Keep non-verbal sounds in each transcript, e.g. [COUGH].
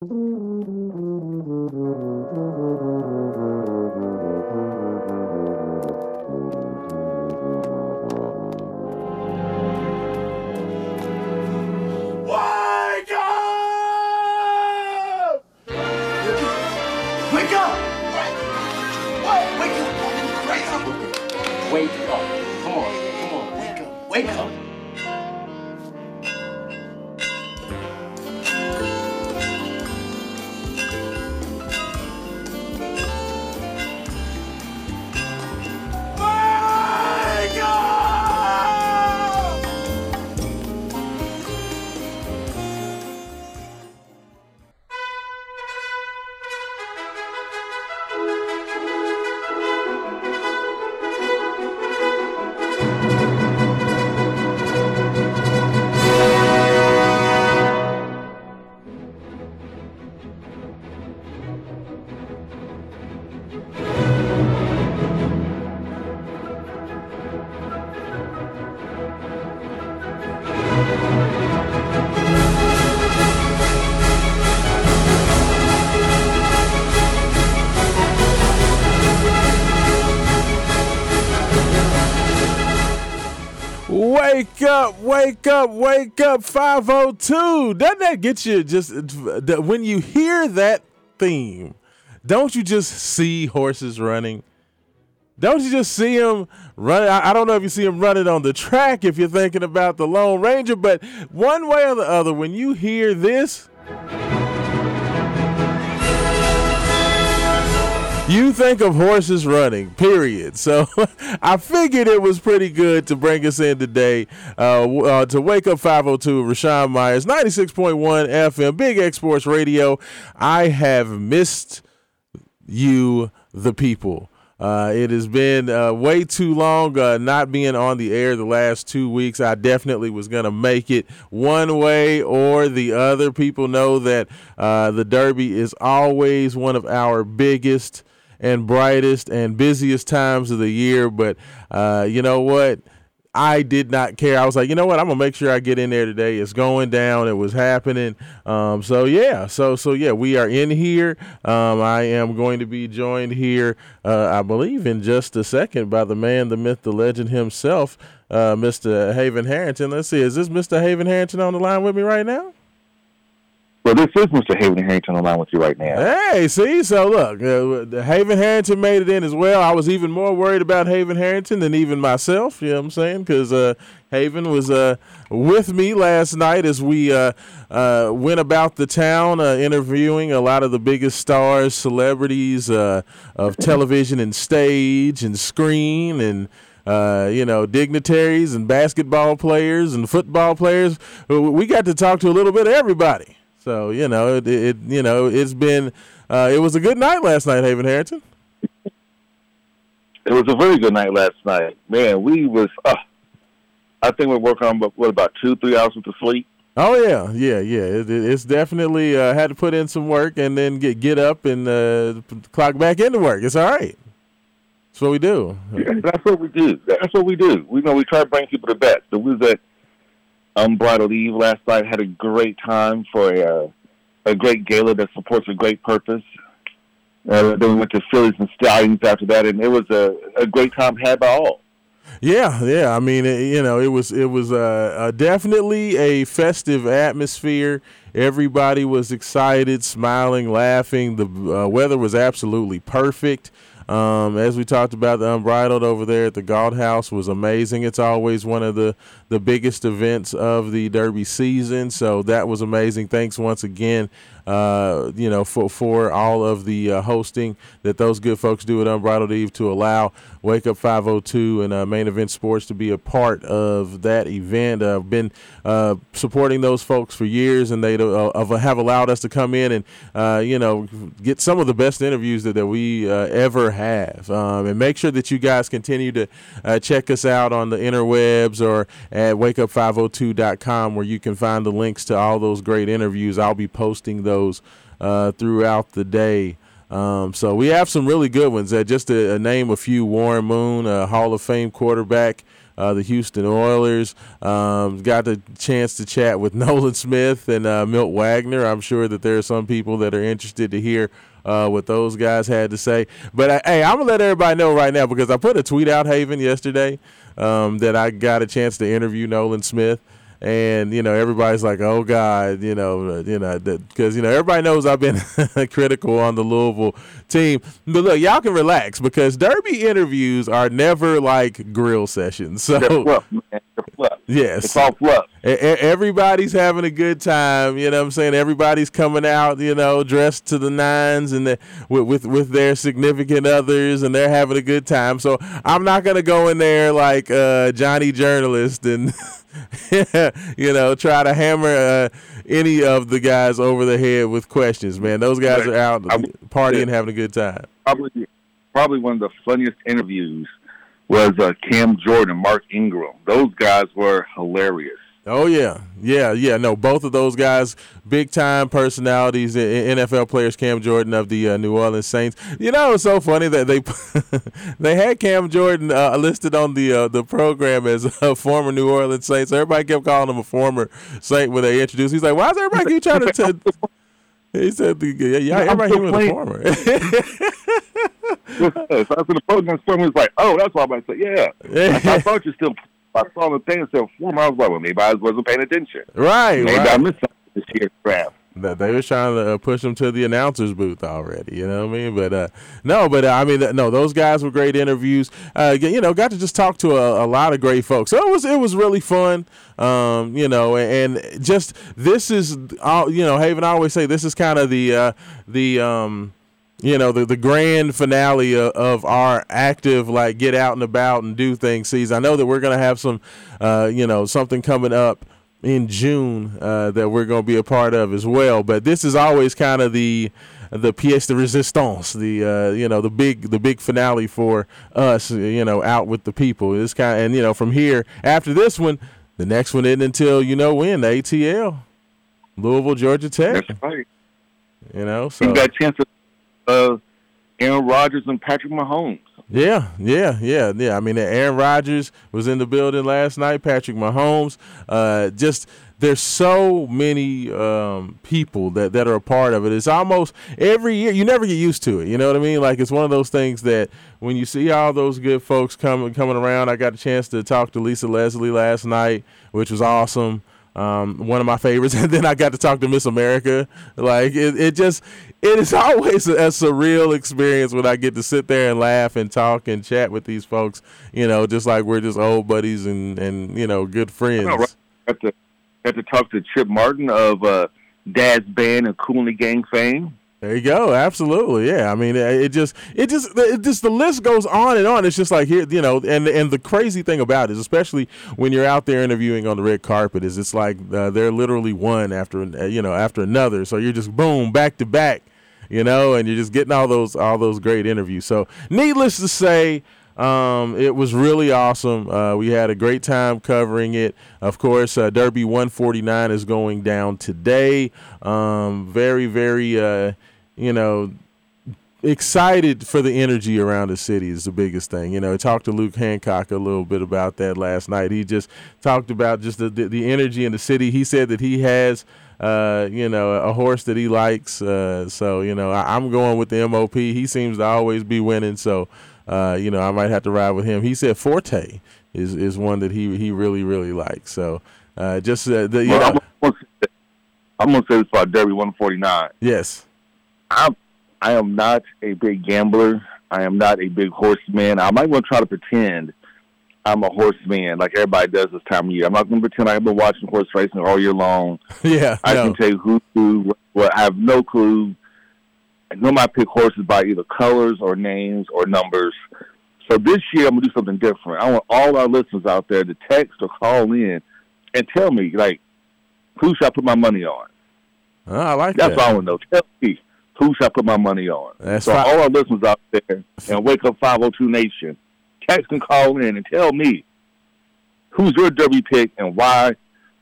Wake up, wake up 502. Doesn't that get you just when you hear that theme, don't you just see horses running? Don't you just see them running? I I don't know if you see them running on the track if you're thinking about the Lone Ranger, but one way or the other, when you hear this, you think of horses running, period. So [LAUGHS] I figured it was pretty good to bring us in today uh, uh, to Wake Up 502 Raashaan Myers, 96.1 FM, Big X Sports Radio. I have missed you, the people. Uh, it has been uh, way too long uh, not being on the air the last two weeks. I definitely was going to make it one way or the other. People know that uh, the Derby is always one of our biggest and brightest and busiest times of the year. But uh, you know what? I did not care. I was like, you know what? I'm gonna make sure I get in there today. It's going down. It was happening. Um, so yeah, so so yeah, we are in here. Um, I am going to be joined here, uh, I believe, in just a second by the man, the myth, the legend himself, uh, Mr. Haven Harrington. Let's see, is this Mr. Haven Harrington on the line with me right now? Well, this is Mr. Haven Harrington on the line with you right now. Hey, see, so look, uh, the Haven Harrington made it in as well. I was even more worried about Haven Harrington than even myself. You know what I'm saying? Because uh, Haven was uh, with me last night as we uh, uh, went about the town uh, interviewing a lot of the biggest stars, celebrities uh, of [LAUGHS] television and stage and screen and. Uh, you know, dignitaries and basketball players and football players. We got to talk to a little bit of everybody. So you know, it, it you know, it's been uh, it was a good night last night, Haven Harrington. It was a very good night last night. Man, we was, uh, I think we're working on, what, about two, three hours with the sleep? Oh yeah, yeah, yeah. It, it- it's definitely uh, had to put in some work and then get get up and uh, clock back into work. It's all right. That's what we do. Yeah, That's what we do. That's what we do. We know we try to bring people to best. So we was at Unbridled Eve last night, had a great time for a, uh, a great gala that supports a great purpose. Uh, then we went to Fillies and Stallions after that, and it was a, a great time had by all. Yeah, yeah. I mean, it, you know, it was it was uh, uh, definitely a festive atmosphere. Everybody was excited, smiling, laughing. The uh, weather was absolutely perfect. Um, as we talked about, the Unbridled over there at the Galt House was amazing. It's always one of the, the biggest events of the Derby season, so that was amazing. Thanks once again, uh, you know, for for all of the uh, hosting that those good folks do at Unbridled Eve to allow Wake Up 502 and uh, Main Event Sports to be a part of that event. Uh, I've been uh, supporting those folks for years, and they uh, have allowed us to come in and uh, you know get some of the best interviews that, that we ever have. Um, and make sure that you guys continue to check us out on the interwebs or at wakeup502.com where you can find the links to all those great interviews. I'll be posting those throughout the day. Um, so we have some really good ones. Uh, just to uh, name a few: Warren Moon, uh, Hall of Fame quarterback uh, the Houston Oilers. Um, got the chance to chat with [LAUGHS] Nolan Smith and uh, Milt Wagner. I'm sure that there are some people that are interested to hear uh, what those guys had to say. But hey, I'm gonna let everybody know right now because I put a tweet out Haven yesterday um, that I got a chance to interview Nolan Smith and you know everybody's like, "Oh God," you know, you know, because you know everybody knows I've been [LAUGHS] critical on the Louisville team. But look, y'all can relax because Derby interviews are never like grill sessions. So fluff, man. Fluff. yes, It's all fluff. Everybody's having a good time. You know what I'm saying? Everybody's coming out, you know, dressed to the nines and the, with, with with their significant others, and they're having a good time. So I'm not gonna go in there like uh, Johnny journalist and. [LAUGHS] you know, try to hammer uh, any of the guys over the head with questions, man. Those guys are out I'm- partying, having a good time. Probably, probably one of the funniest interviews was uh, Cam Jordan Mark Ingram. Those guys were hilarious. Oh yeah, yeah, yeah. No, both of those guys, big time personalities, i- i- NFL players. Cam Jordan of the uh, New Orleans Saints. You know, it's so funny that they [LAUGHS] they had Cam Jordan uh, listed on the uh, the program as a former New Orleans Saints. Everybody kept calling him a former Saint when they introduced. He's like, why is everybody keep trying to? T-? [LAUGHS] He said, "Yeah, yeah, I'm everybody still here was a former." [LAUGHS] so I was in the program, someone was like, "Oh, that's why I said, yeah." I, I thought you still. I saw the thing and said was like, well, maybe I wasn't paying attention. right, Maybe right. I missed something this year's draft. that they were trying to uh, push him to the announcers booth already. You know what I mean? But uh, no, but uh, I mean, no, those guys were great interviews. Uh, you know, got to just talk to a, a lot of great folks. So it was it was really fun. Um, you know, and, and just this is, all you know, Haven. I always say this is kind of the uh, the um, you know the the grand finale of, of our active like get out and about and do things season. I know that we're gonna have some, uh, you know, something coming up in June uh, that we're going to be a part of as well. But this is always kind of the the pièce de résistance, the uh, you know the big the big finale for us, you know, out with the people. It's kind of, and you know from here after this one, the next one isn't until you know when the ATL, Louisville, Georgia Tech. That's right. You know, so You got a chance to uh, Aaron Rodgers and Patrick Mahomes. Yeah, yeah, yeah, yeah. I mean, Aaron Rodgers was in the building last night. Patrick Mahomes. Uh, just there's so many um, people that, that are a part of it. It's almost every year. You never get used to it. You know what I mean? Like it's one of those things that when you see all those good folks coming coming around. I got a chance to talk to Lisa Leslie last night, which was awesome. Um, one of my favorites, [LAUGHS] and then I got to talk to Miss America. Like it, it just, it is [LAUGHS] always a, a surreal experience when I get to sit there and laugh and talk and chat with these folks. You know, just like we're just old buddies and and you know good friends. know, right? Got to got to talk to Chip Martin of uh, Dad's Band and Cooley Gang fame. There you go. Absolutely. Yeah. I mean, it just, it just, it just, the list goes on and on. It's just like here, you know, and and the crazy thing about it, is especially when you're out there interviewing on the red carpet, is it's like uh, they're literally one after, uh, you know, after another. So you're just boom, back to back, you know, and you're just getting all those, all those great interviews. So needless to say, um, it was really awesome. Uh, we had a great time covering it. Of course, uh, Derby 149 is going down today. Um, very, very, uh, you know, excited for the energy around the city is the biggest thing. You know, I talked to Luke Hancock a little bit about that last night. He just talked about just the the, the energy in the city. He said that he has. Uh, you know, a horse that he likes. Uh, so you know, I, I'm going with the MOP. He seems to always be winning. So, uh, you know, I might have to ride with him. He said Forte is is one that he he really really likes. So, uh, just uh, the, you Well, know, I'm, gonna say, I'm gonna say this about Derby 149. yes, I'm I am not a big gambler. I am not a big horseman. I might want to try to pretend I'm a horseman like everybody does this time of year. I'm not going to pretend I've been watching horse racing all year long. [LAUGHS] yeah, I no. can tell you who, who, what. I have no clue. I know I pick horses by either colors or names or numbers. So this year I'm gonna do something different. I want all our listeners out there to text or call in and tell me like who should I put my money on. Oh, I like That's that. That's all I want to know. Tell me who should I put my money on. That's so all our listeners out there and Wake Up 502 Nation, text and call in and tell me who's your derby pick and why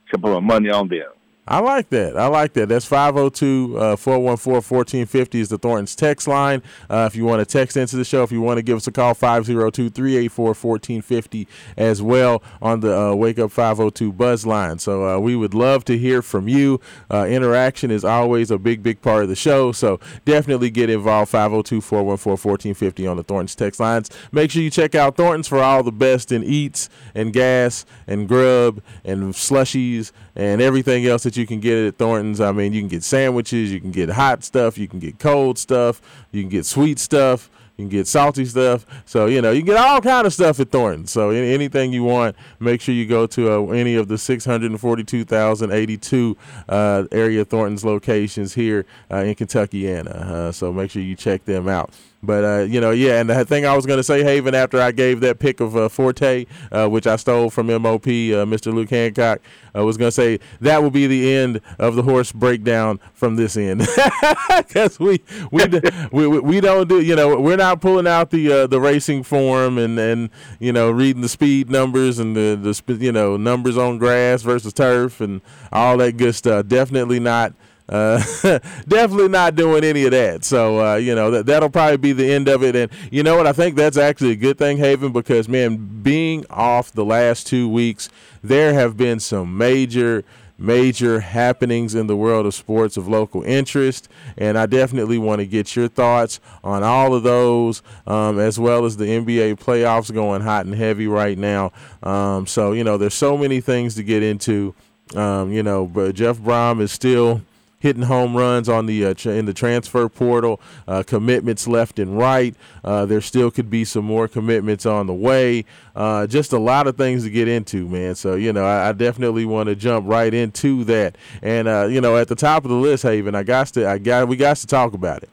should I put my money on them. I like that. I like that. That's 502 414 1450 is the Thornton's text line. Uh, if you want to text into the show, if you want to give us a call, 502 384 1450 as well on the uh, Wake Up 502 Buzz line. So uh, we would love to hear from you. Uh, interaction is always a big, big part of the show. So definitely get involved, 502 414 1450 on the Thornton's text lines. Make sure you check out Thornton's for all the best in eats and gas and grub and slushies and everything else that you can get at Thornton's. I mean, you can get sandwiches, you can get hot stuff, you can get cold stuff, you can get sweet stuff. You can get salty stuff. So, you know, you get all kind of stuff at Thornton. So, anything you want, make sure you go to uh, any of the 642,082 uh, area Thornton's locations here uh, in Kentuckiana. Uh, so, make sure you check them out. But uh, you know, yeah, and the thing I was going to say, Haven, after I gave that pick of uh, Forte, uh, which I stole from MOP, uh, Mr. Luke Hancock, was going to say that will be the end of the horse breakdown from this end, [LAUGHS] because we we, we we don't do, you know, we're not pulling out the uh, the racing form and and you know reading the speed numbers and the the you know numbers on grass versus turf and all that good stuff. Definitely not uh, [LAUGHS] definitely not doing any of that. So uh, you know that that'll probably be the end of it. And you know what? I think that's actually a good thing, Haven, because man, being off the last two weeks, there have been some major major happenings in the world of sports of local interest. And I definitely want to get your thoughts on all of those, um, as well as the NBA playoffs going hot and heavy right now. Um, so, you know, there's so many things to get into. Um, you know, but Jeff Brohm is still hitting home runs on the uh, in the transfer portal, uh, commitments left and right. Uh, there still could be some more commitments on the way. Uh, just a lot of things to get into, man. So you know, I, I definitely want to jump right into that. And uh, you know, at the top of the list, Haven, I got to, I got, we got to talk about it.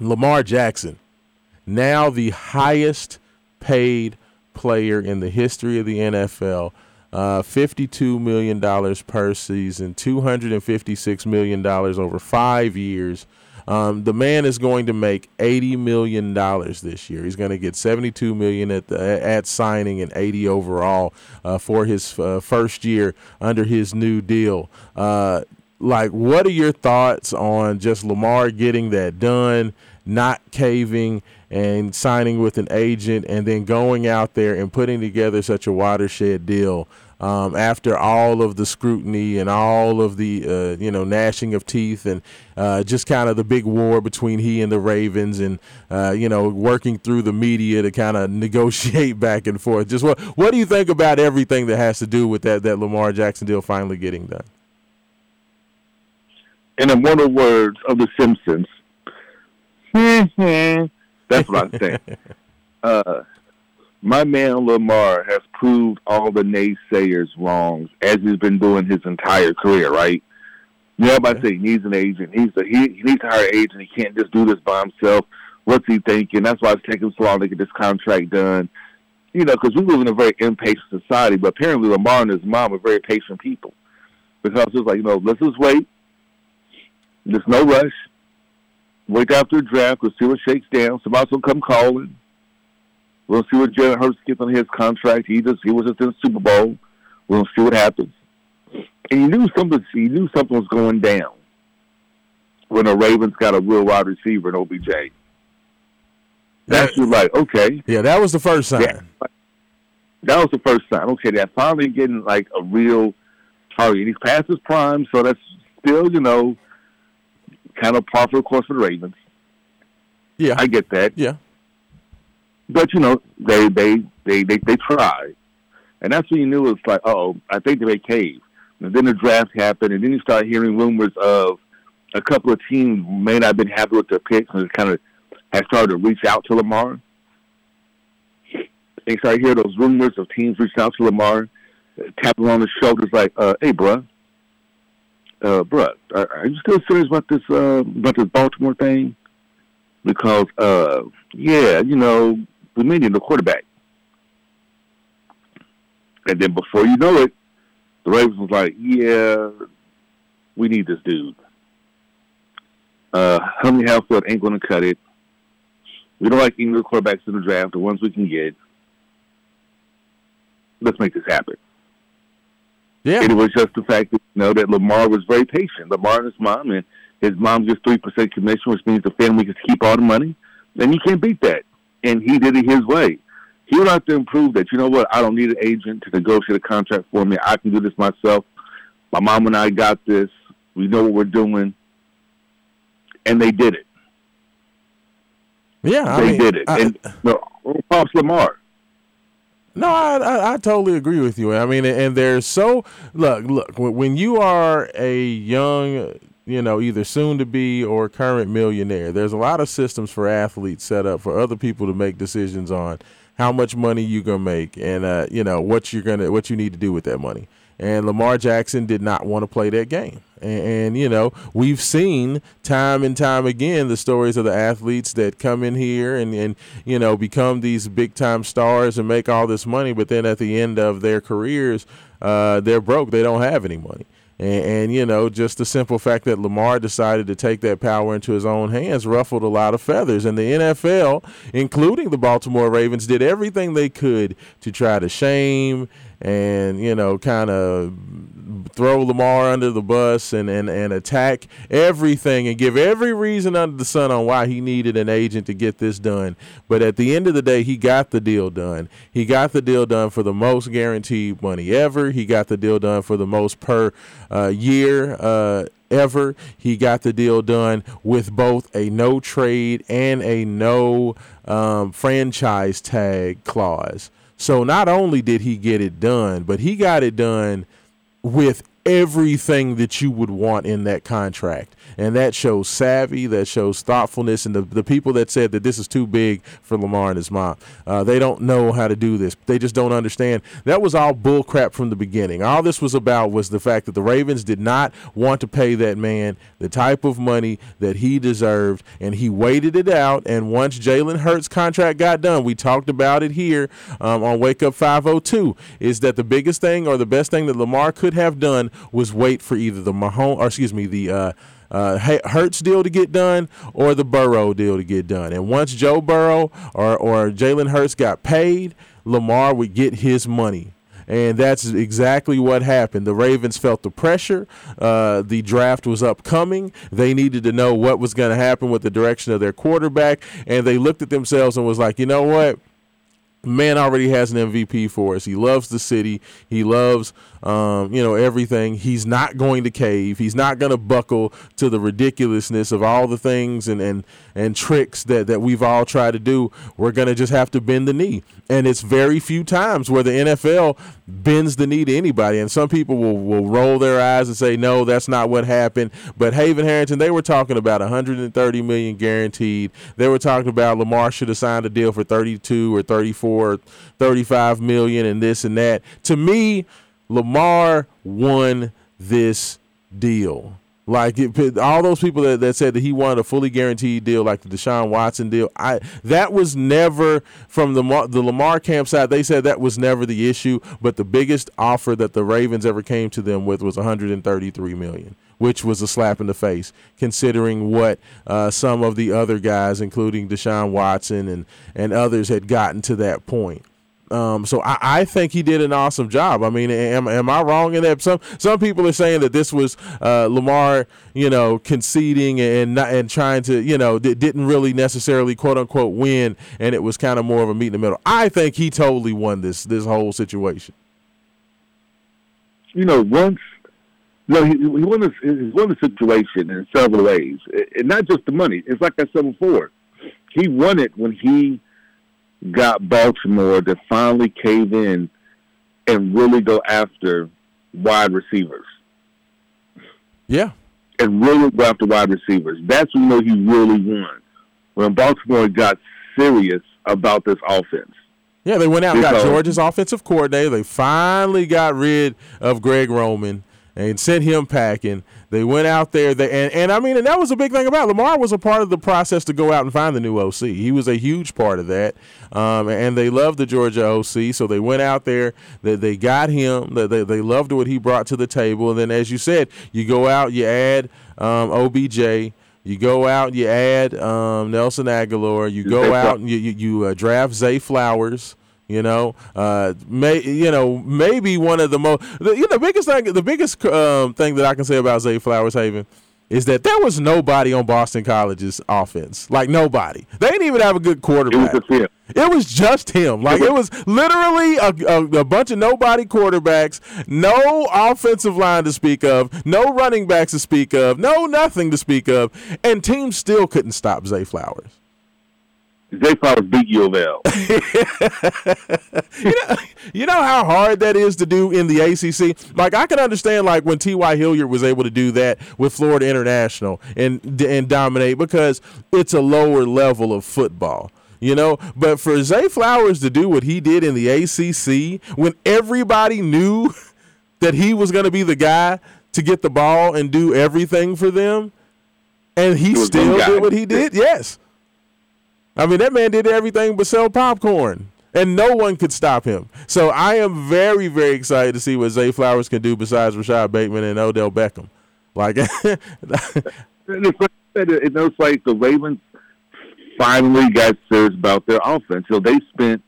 Lamar Jackson, now the highest paid player in the history of the NFL uh, $52 million per season, $256 million over five years. Um, the man is going to make eighty million dollars this year. He's going to get seventy-two million at the, at signing and eighty overall uh, for his uh, first year under his new deal. Uh, like, what are your thoughts on just Lamar getting that done, not caving, and signing with an agent and then going out there and putting together such a watershed deal um, after all of the scrutiny and all of the uh, you know gnashing of teeth and uh, just kind of the big war between he and the Ravens and uh, you know working through the media to kind of [LAUGHS] negotiate back and forth. Just what what do you think about everything that has to do with that that Lamar Jackson deal finally getting done? In immortal words of The Simpsons, [LAUGHS] that's what I'm saying. [LAUGHS] Uh, my man Lamar has proved all the naysayers wrong, as he's been doing his entire career, right? You know, everybody say he needs an agent. He's a, he, he needs to hire an agent. He can't just do this by himself. What's he thinking? That's why it's taking so long to get this contract done. You know, because we live in a very impatient society, but apparently Lamar and his mom are very patient people. Because it's like, you know, let's just wait. There's no rush. Wait after the draft. We'll see what shakes down. Somebody's to come calling. We'll see what Jalen Hurts gets on his contract. He just he was just in the Super Bowl. We'll see what happens. And you knew something. You knew something was going down when the Ravens got a real wide receiver in OBJ. That's that, like okay. Yeah, that was the first sign. Yeah, that was the first sign. Okay, they're finally getting like a real target. He's past his prime, so that's still you know kind of par for the course for the Ravens. Yeah, I get that. Yeah, but you know, they they they they, they tried, and that's when you knew it was like, oh, I think they may cave. And then the draft happened, and then you start hearing rumors of a couple of teams may not have been happy with their picks, and kind of had started to reach out to Lamar. They started hearing those rumors of teams reaching out to Lamar, tapping on the shoulders like, uh, "Hey, bruh, uh, bruh, are, are you still serious about this uh, about this Baltimore thing?" Because, uh, yeah, you know, we may need a quarterback. And then before you know it, the Ravens was like, yeah, we need this dude. Uh, Huntley Hatfield ain't going to cut it. We don't like English quarterbacks in the draft, the ones we can get. Let's make this happen. Yeah. It was just the fact that you know that Lamar was very patient. Lamar and his mom, and his mom gets three percent commission, which means the family gets to keep all the money. And you can't beat that. And he did it his way. He out there and proved that you know what, I don't need an agent to negotiate a contract for me. I can do this myself. My mom and I got this. We know what we're doing, and they did it. Yeah, I they mean, did it. I- and no, props Lamar. No, I, I, I totally agree with you. I mean, and there's so look, look. when- you are a young, you know, either soon to be or current millionaire, there's a lot of systems for athletes set up for other people to make decisions on how much money you're gonna make and uh, you know what you're gonna what you need to do with that money. And Lamar Jackson did not want to play that game. And, and, you know, we've seen time and time again the stories of the athletes that come in here and, and you know, become these big time stars and make all this money, but then at the end of their careers, uh, they're broke. They don't have any money. And, and, you know, just the simple fact that Lamar decided to take that power into his own hands ruffled a lot of feathers. And the NFL, including the Baltimore Ravens, did everything they could to try to shame and, you know, kind of throw Lamar under the bus and, and, and attack everything and give every reason under the sun on why he needed an agent to get this done. But at the end of the day, he got the deal done. He got the deal done for the most guaranteed money ever. He got the deal done for the most per uh, year uh, ever. He got the deal done with both a no trade and a no um, franchise tag clause. So not only did he get it done, but he got it done with everything that you would want in that contract. And that shows savvy, that shows thoughtfulness. And the, the people that said that this is too big for Lamar and his mom, uh, they don't know how to do this. They just don't understand. That was all bullcrap from the beginning. All this was about was the fact that the Ravens did not want to pay that man the type of money that he deserved. And he waited it out. And once Jalen Hurts' contract got done, we talked about it here um, on Wake Up 502, is that the biggest thing or the best thing that Lamar could have done was wait for either the Mahomes, or excuse me, the uh, uh, Hurts deal to get done or the Burrow deal to get done. And once Joe Burrow or, or Jalen Hurts got paid, Lamar would get his money. And that's exactly what happened. The Ravens felt the pressure. Uh, the draft was upcoming. They needed to know what was going to happen with the direction of their quarterback. And they looked at themselves and was like, you know what? man already has an MVP for us. He loves the city. He loves, um, you know, everything. He's not going to cave. He's not going to buckle to the ridiculousness of all the things and and and tricks that that we've all tried to do. We're going to just have to bend the knee. And it's very few times where the NFL bends the knee to anybody. And some people will, will roll their eyes and say, no, that's not what happened. But Haven Harrington, they were talking about 130 million guaranteed. They were talking about Lamar should have signed a deal for 32 or 34 or 35 million and this and that. To me, Lamar won this deal. Like it, all those people that, that said that he wanted a fully guaranteed deal, like the Deshaun Watson deal, I that was never from the the Lamar camp side. They said that was never the issue, but the biggest offer that the Ravens ever came to them with was 133 million which was a slap in the face, considering what uh, some of the other guys, including Deshaun Watson and, and others, had gotten to that point. Um, so I, I, think he did an awesome job. I mean, am, am I wrong in that? Some some people are saying that this was uh, Lamar, you know, conceding and not, and trying to, you know, d- didn't really necessarily quote unquote win, and it was kind of more of a meet in the middle. I think he totally won this this whole situation. You know, once no, he, he won this. He won the situation in several ways, and not just the money. It's like I said before. He won it when he got Baltimore to finally cave in and really go after wide receivers. Yeah, and really go after wide receivers. That's when you know he really won. When Baltimore got serious about this offense. Yeah, they went out and got Georgia's offensive coordinator. They finally got rid of Greg Roman and sent him packing. They went out there, they, and, and I mean, and that was a big thing about it. Lamar was a part of the process to go out and find the new OC. He was a huge part of that, um, and they loved the Georgia OC, so they went out there. They, they got him. They, they, they loved what he brought to the table, and then as you said, you go out, you add um, OBJ. You go out, you add um, Nelson Agholor. You go out and you you, you uh, draft Zay Flowers You know, uh, may you know maybe one of the most the, you know biggest thing the biggest um, thing that I can say about Zay Flowers Haven is that there was nobody on Boston College's offense. Like nobody. They didn't even have a good quarterback. It was just him. It was just him. Like it was literally a, a, a bunch of nobody quarterbacks, no offensive line to speak of, no running backs to speak of, no nothing to speak of, and teams still couldn't stop Zay Flowers. Zay Flowers beat U of L. [LAUGHS] you know, you know how hard that is to do in the ACC. Like I can understand, like when T.Y. Hilliard was able to do that with Florida International and and dominate because it's a lower level of football. You know, but for Zay Flowers to do what he did in the ACC when everybody knew [LAUGHS] that he was going to be the guy to get the ball and do everything for them, and he still did what he did. Yes, I mean that man did everything but sell popcorn, and no one could stop him. So I am very, very excited to see what Zay Flowers can do besides Rashod Bateman and Odell Beckham. Like, [LAUGHS] And it's like, it looks like the Ravens finally got serious about their offense. So they spent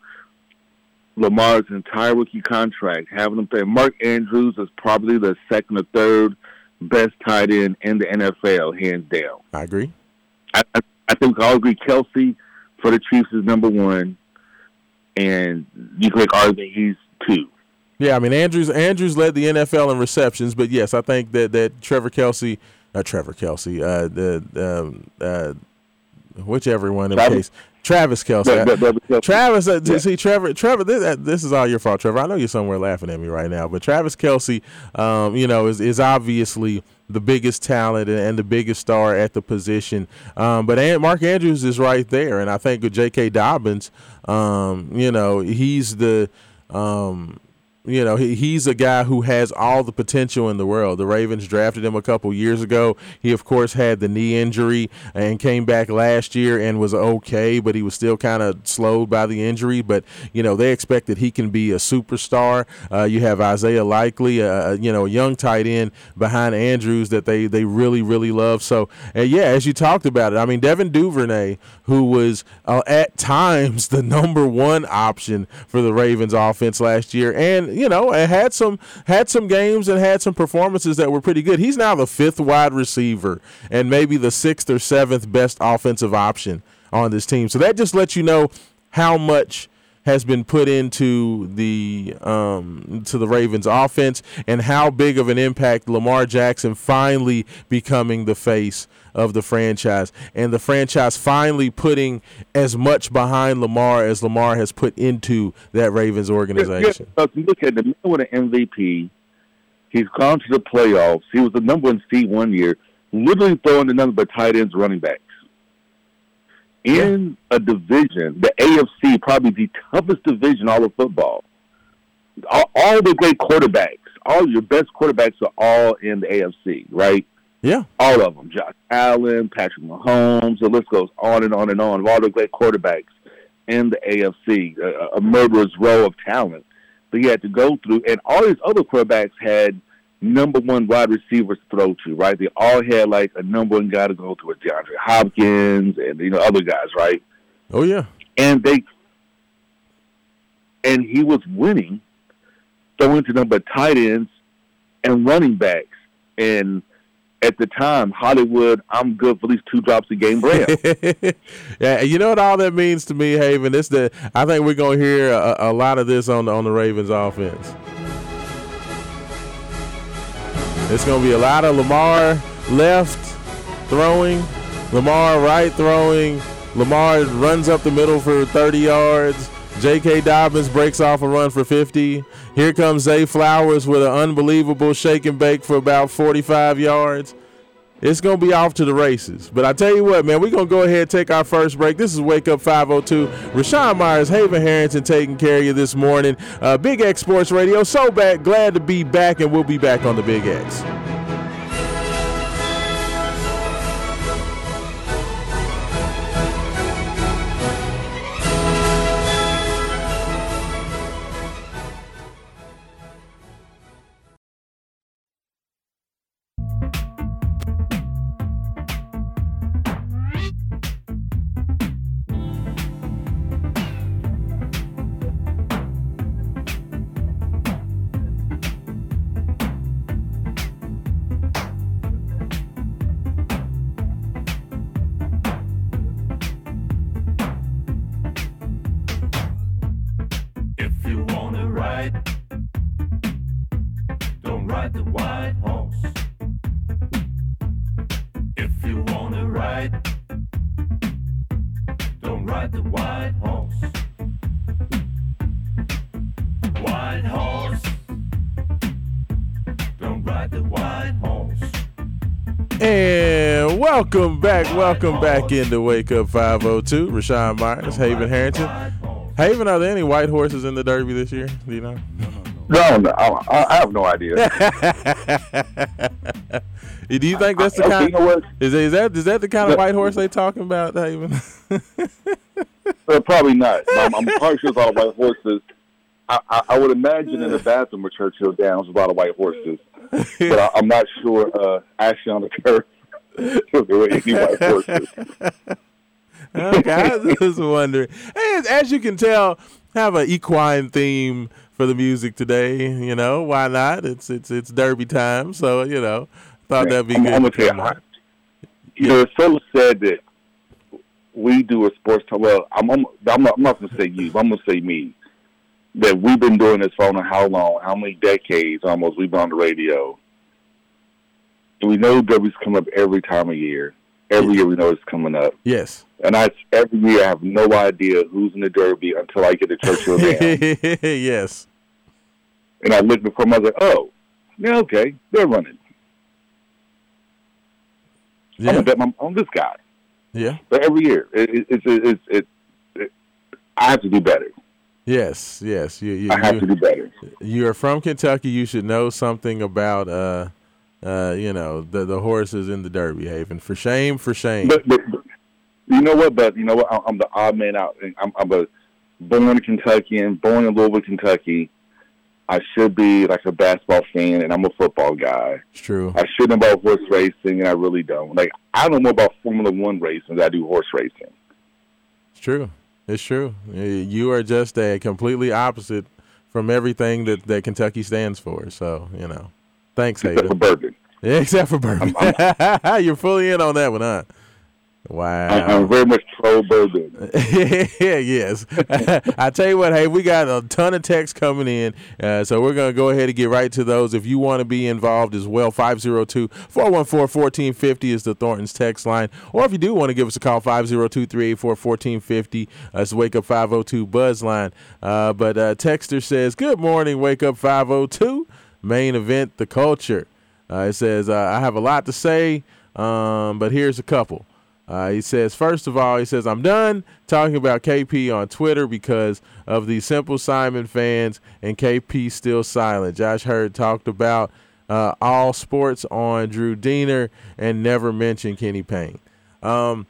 Lamar's entire rookie contract having him play. Mark Andrews is probably the second or third best tight end in the NFL, hands down. I agree. I, I, I think we all agree Kelce for the Chiefs is number one, and you can make argument he's two. Yeah, I mean Andrews Andrews led the NFL in receptions, but yes, I think that that Trevor Kelce, not Trevor Kelce, uh, the um, uh, whichever one in Travis. case Travis Kelce- Travis, uh, Yeah. see Trevor. Trevor, this, uh, this is all your fault, Trevor. I know you're somewhere laughing at me right now, but Travis Kelce, um, you know, is is obviously the biggest talent and, the biggest star at the position. Um, but Mark Andrews is right there, and I think with J.K. Dobbins, um, you know, he's the um, you know, he, he's a guy who has all the potential in the world. The Ravens drafted him a couple years ago. He, of course, had the knee injury and came back last year and was okay, but he was still kind of slowed by the injury. But, you know, they expect that he can be a superstar. Uh, you have Isaiah Likely, uh, you know, a young tight end behind Andrews that they, they really, really love. So, uh, yeah, as you talked about it, I mean, Devin Duvernay, who was uh, at times [LAUGHS] the number one option for the Ravens offense last year, and you know, and had some had some games and had some performances that were pretty good. He's now the fifth wide receiver and maybe the sixth or seventh best offensive option on this team. So that just lets you know how much has been put into the um, to the Ravens offense and how big of an impact Lamar Jackson finally becoming the face of the franchise and the franchise finally putting as much behind Lamar as Lamar has put into that Ravens organization. Yeah, if you look at the man with an MVP, he's gone to the playoffs. He was the number one seed one year, literally throwing the number of tight ends, running backs. In a division, the AFC, probably the toughest division all of football. All, all the great quarterbacks, all your best quarterbacks are all in the AFC, right? Yeah. all of them. Josh Allen, Patrick Mahomes, the list goes on and on and on of all the great quarterbacks in the AFC, a, a murderer's row of talent that you had to go through. And all these other quarterbacks had number one wide receivers throw to, right? They all had like a number one guy to go to, with DeAndre Hopkins and you know other guys, right? Oh yeah. And they and he was winning, throwing to number tight ends and running backs. And at the time, Hollywood, I'm good for at least two drops a game [LAUGHS] brand. yeah, you know what all that means to me, Haven. It's the I think we're gonna hear a, a lot of this on the, on the Ravens offense. It's gonna be a lot of Lamar left throwing, Lamar right throwing, Lamar runs up the middle for 30 yards. J.K. Dobbins breaks off a run for 50. Here comes Zay Flowers with an unbelievable shake and bake for about 45 yards. It's to be off to the races. But I tell you what, man, we're to go ahead and take our first break. This is Wake Up 502. Raashaan Myers, Haven Harrington taking care of you this morning. Uh, Big X Sports Radio. So glad to be back, and we'll be back on the Big X. Don't ride the white horse. White horse. Don't ride the white horse. And welcome back, welcome back into Wake Up 502. Raashaan Myers, Haven Harrington. Haven, are there any white horses in the Derby this year? Do you know? No, no, I, I have no idea. [LAUGHS] Do you think that's the kind? you know what? Is, is that is that the kind of white horse they talking about, Haven? Uh, [LAUGHS] probably not. I'm, I'm probably sure there's a lot of white horses. I, I, I would imagine in the bathroom of Churchill Downs, a lot of white horses. [LAUGHS] But I, I'm not sure, uh, actually on the turf, if there were any white horses. [LAUGHS] okay, I was just wondering. Hey, as you can tell, have an equine theme for the music today. You know, why not? It's it's it's Derby time, so you know, thought that'd be I'm, good. I'm gonna tell you, come I, up. you know, it's so sad that we do a sports talk. Well, I'm, I'm, I'm not, I'm not going to say you, but I'm going to say me. That we've been doing this for I how long, how many decades almost we've been on the radio. And we know Derby's come up every time of year. Every year we know it's coming up. Yes. And I every year I have no idea who's in the Derby until I get to Churchill Downs. [LAUGHS] yes. and I look before I was like, oh, yeah, okay, they're running. I'm gonna bet my, on this guy. Yeah. But every year, it, it, it's it's it, it, I have to do better. Yes. Yes. You you I have you, to do better. you are from Kentucky. You should know something about uh uh you know the the horses in the Derby Haven. For shame. For shame. But, but, but you know what? But you know what? I'm, I'm the odd man out. I'm, I'm a born a Kentuckian, born in Louisville, Kentucky. I should be like a basketball fan, and I'm a football guy. it's true. I should know about horse racing, and I really don't. Like I don't know about Formula One racing. than I do horse racing. It's true. It's true. You are just a completely opposite from everything that, that Kentucky stands for. So, you know. Thanks, Except for Hayden. bourbon. [LAUGHS] Except for bourbon. [LAUGHS] You're fully in on that one, huh? I, Wow. I'm very much pro bourbon. [LAUGHS] yes. [LAUGHS] I tell you what, hey, we got a ton of texts coming in, uh, so we're going to go ahead and get right to those. If you want to be involved as well, 502 414 1450 is the Thornton's text line. Or if you do want to give us a call, 502 384 1450. It's Wake Up 502 Buzz line. Uh, but uh, Texter says, Good morning, Wake Up 502. Main event, the culture. Uh, it says, uh, I have a lot to say, um, but here's a couple. Uh, he says, first of all, he says, I'm done talking about KP on Twitter because of the Simple Simon fans and KP still silent. Josh Heird talked about uh, all sports on Drew Deener and never mentioned Kenny Payne. Um,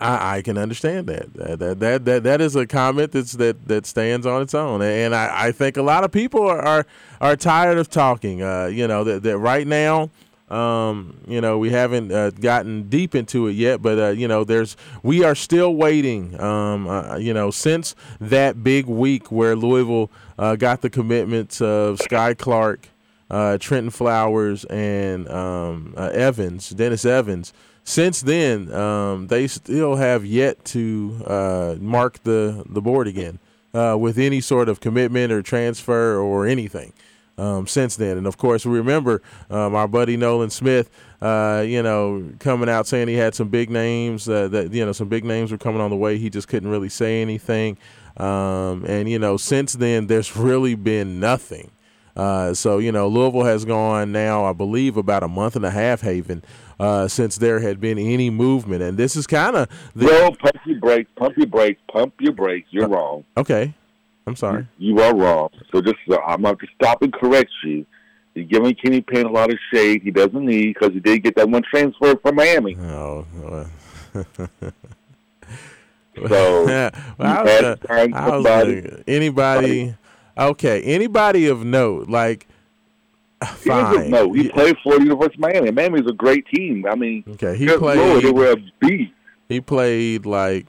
I, I can understand that. That, that that that that is a comment that's that that stands on its own, and I, I think a lot of people are are, are tired of talking. Uh, you know that, that right now, um, you know we haven't uh, gotten deep into it yet, but uh, you know there's we are still waiting. Um, uh, you know since that big week where Louisville uh, got the commitments of Skyy Clark, uh, Trentyn Flowers, and um, uh, Evans, Dennis Evans since then, um, they still have yet to mark the, the board again with any sort of commitment or transfer or anything um, since then. And of course, we remember um, our buddy Nolan Smith, uh, you know, coming out saying he had some big names uh, that you know some big names were coming on the way. He just couldn't really say anything. Um, and you know, since then, there's [LAUGHS] really been nothing. Uh, so you know, Louisville has gone now, I believe, about a month and a half, Haven, uh, since there had been any movement, and this is kind of the No, pump your brakes, pump your brakes, pump your brakes. You're wrong. okay. I'm sorry. You are wrong. So just uh, I'm going to stop and correct you. You're giving Kenny Payne a lot of shade he doesn't need because he did get that one transfer from Miami. Oh, [LAUGHS] So [LAUGHS] well, I was, uh, I was uh, anybody. Okay, anybody of note, like fine. know. He Yeah, played for the University of Miami. Miami's a great team. I mean, Okay, he good Lord, they played. were a. He played like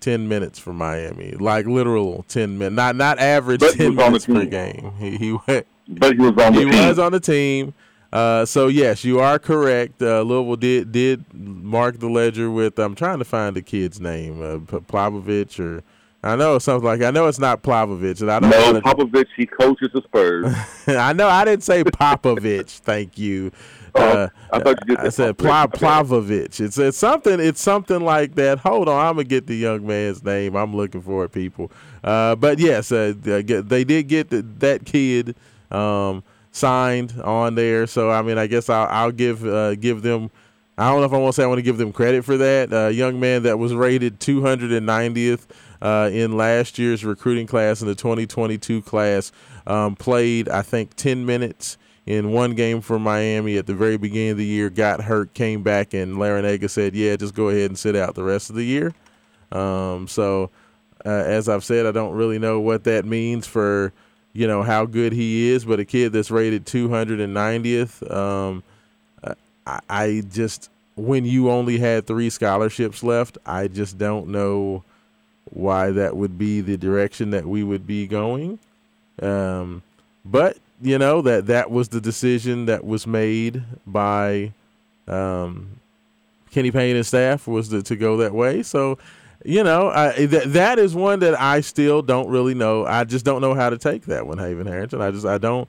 ten minutes for Miami, like literal ten minutes, not not average But ten was on the minutes per game. He he [LAUGHS] went. But he was on the he team. was on the team. Uh, so yes, you are correct. Uh, Louisville did did mark the ledger with. I'm trying to find the kid's name, uh, Plavovich, or I know it's something like I know it's not Plavovich, and I don't. no, wanna- Popovich, he coaches the Spurs. [LAUGHS] I know I didn't say Popovich. thank you. Oh, I thought you did I said Pla- Plavovich. It's it's something. It's something like that. Hold on, I'm gonna get the young man's name. I'm looking for it, people. Uh, but yes, uh, they did get the, that kid um, signed on there. So I mean, I guess I'll, I'll give uh, give them. I don't know if I want to say I want to give them credit for that. Uh, young man that was rated 290th uh, in last year's recruiting class in the 2022 class um, played I think 10 minutes in one game for Miami at the very beginning of the year. Got hurt, came back, and Larranaga said, "Yeah, just go ahead and sit out the rest of the year." Um, so, uh, as I've said, I don't really know what that means for you know how good he is, but a kid that's rated 290th. Um, I, I just when you only had three scholarships left, I just don't know why that would be the direction that we would be going. Um, but you know that that was the decision that was made by um, Kenny Payne and staff was to, to go that way. So, you know, I, that that is one that I still don't really know. I just don't know how to take that one, Haven Harrington. I just I don't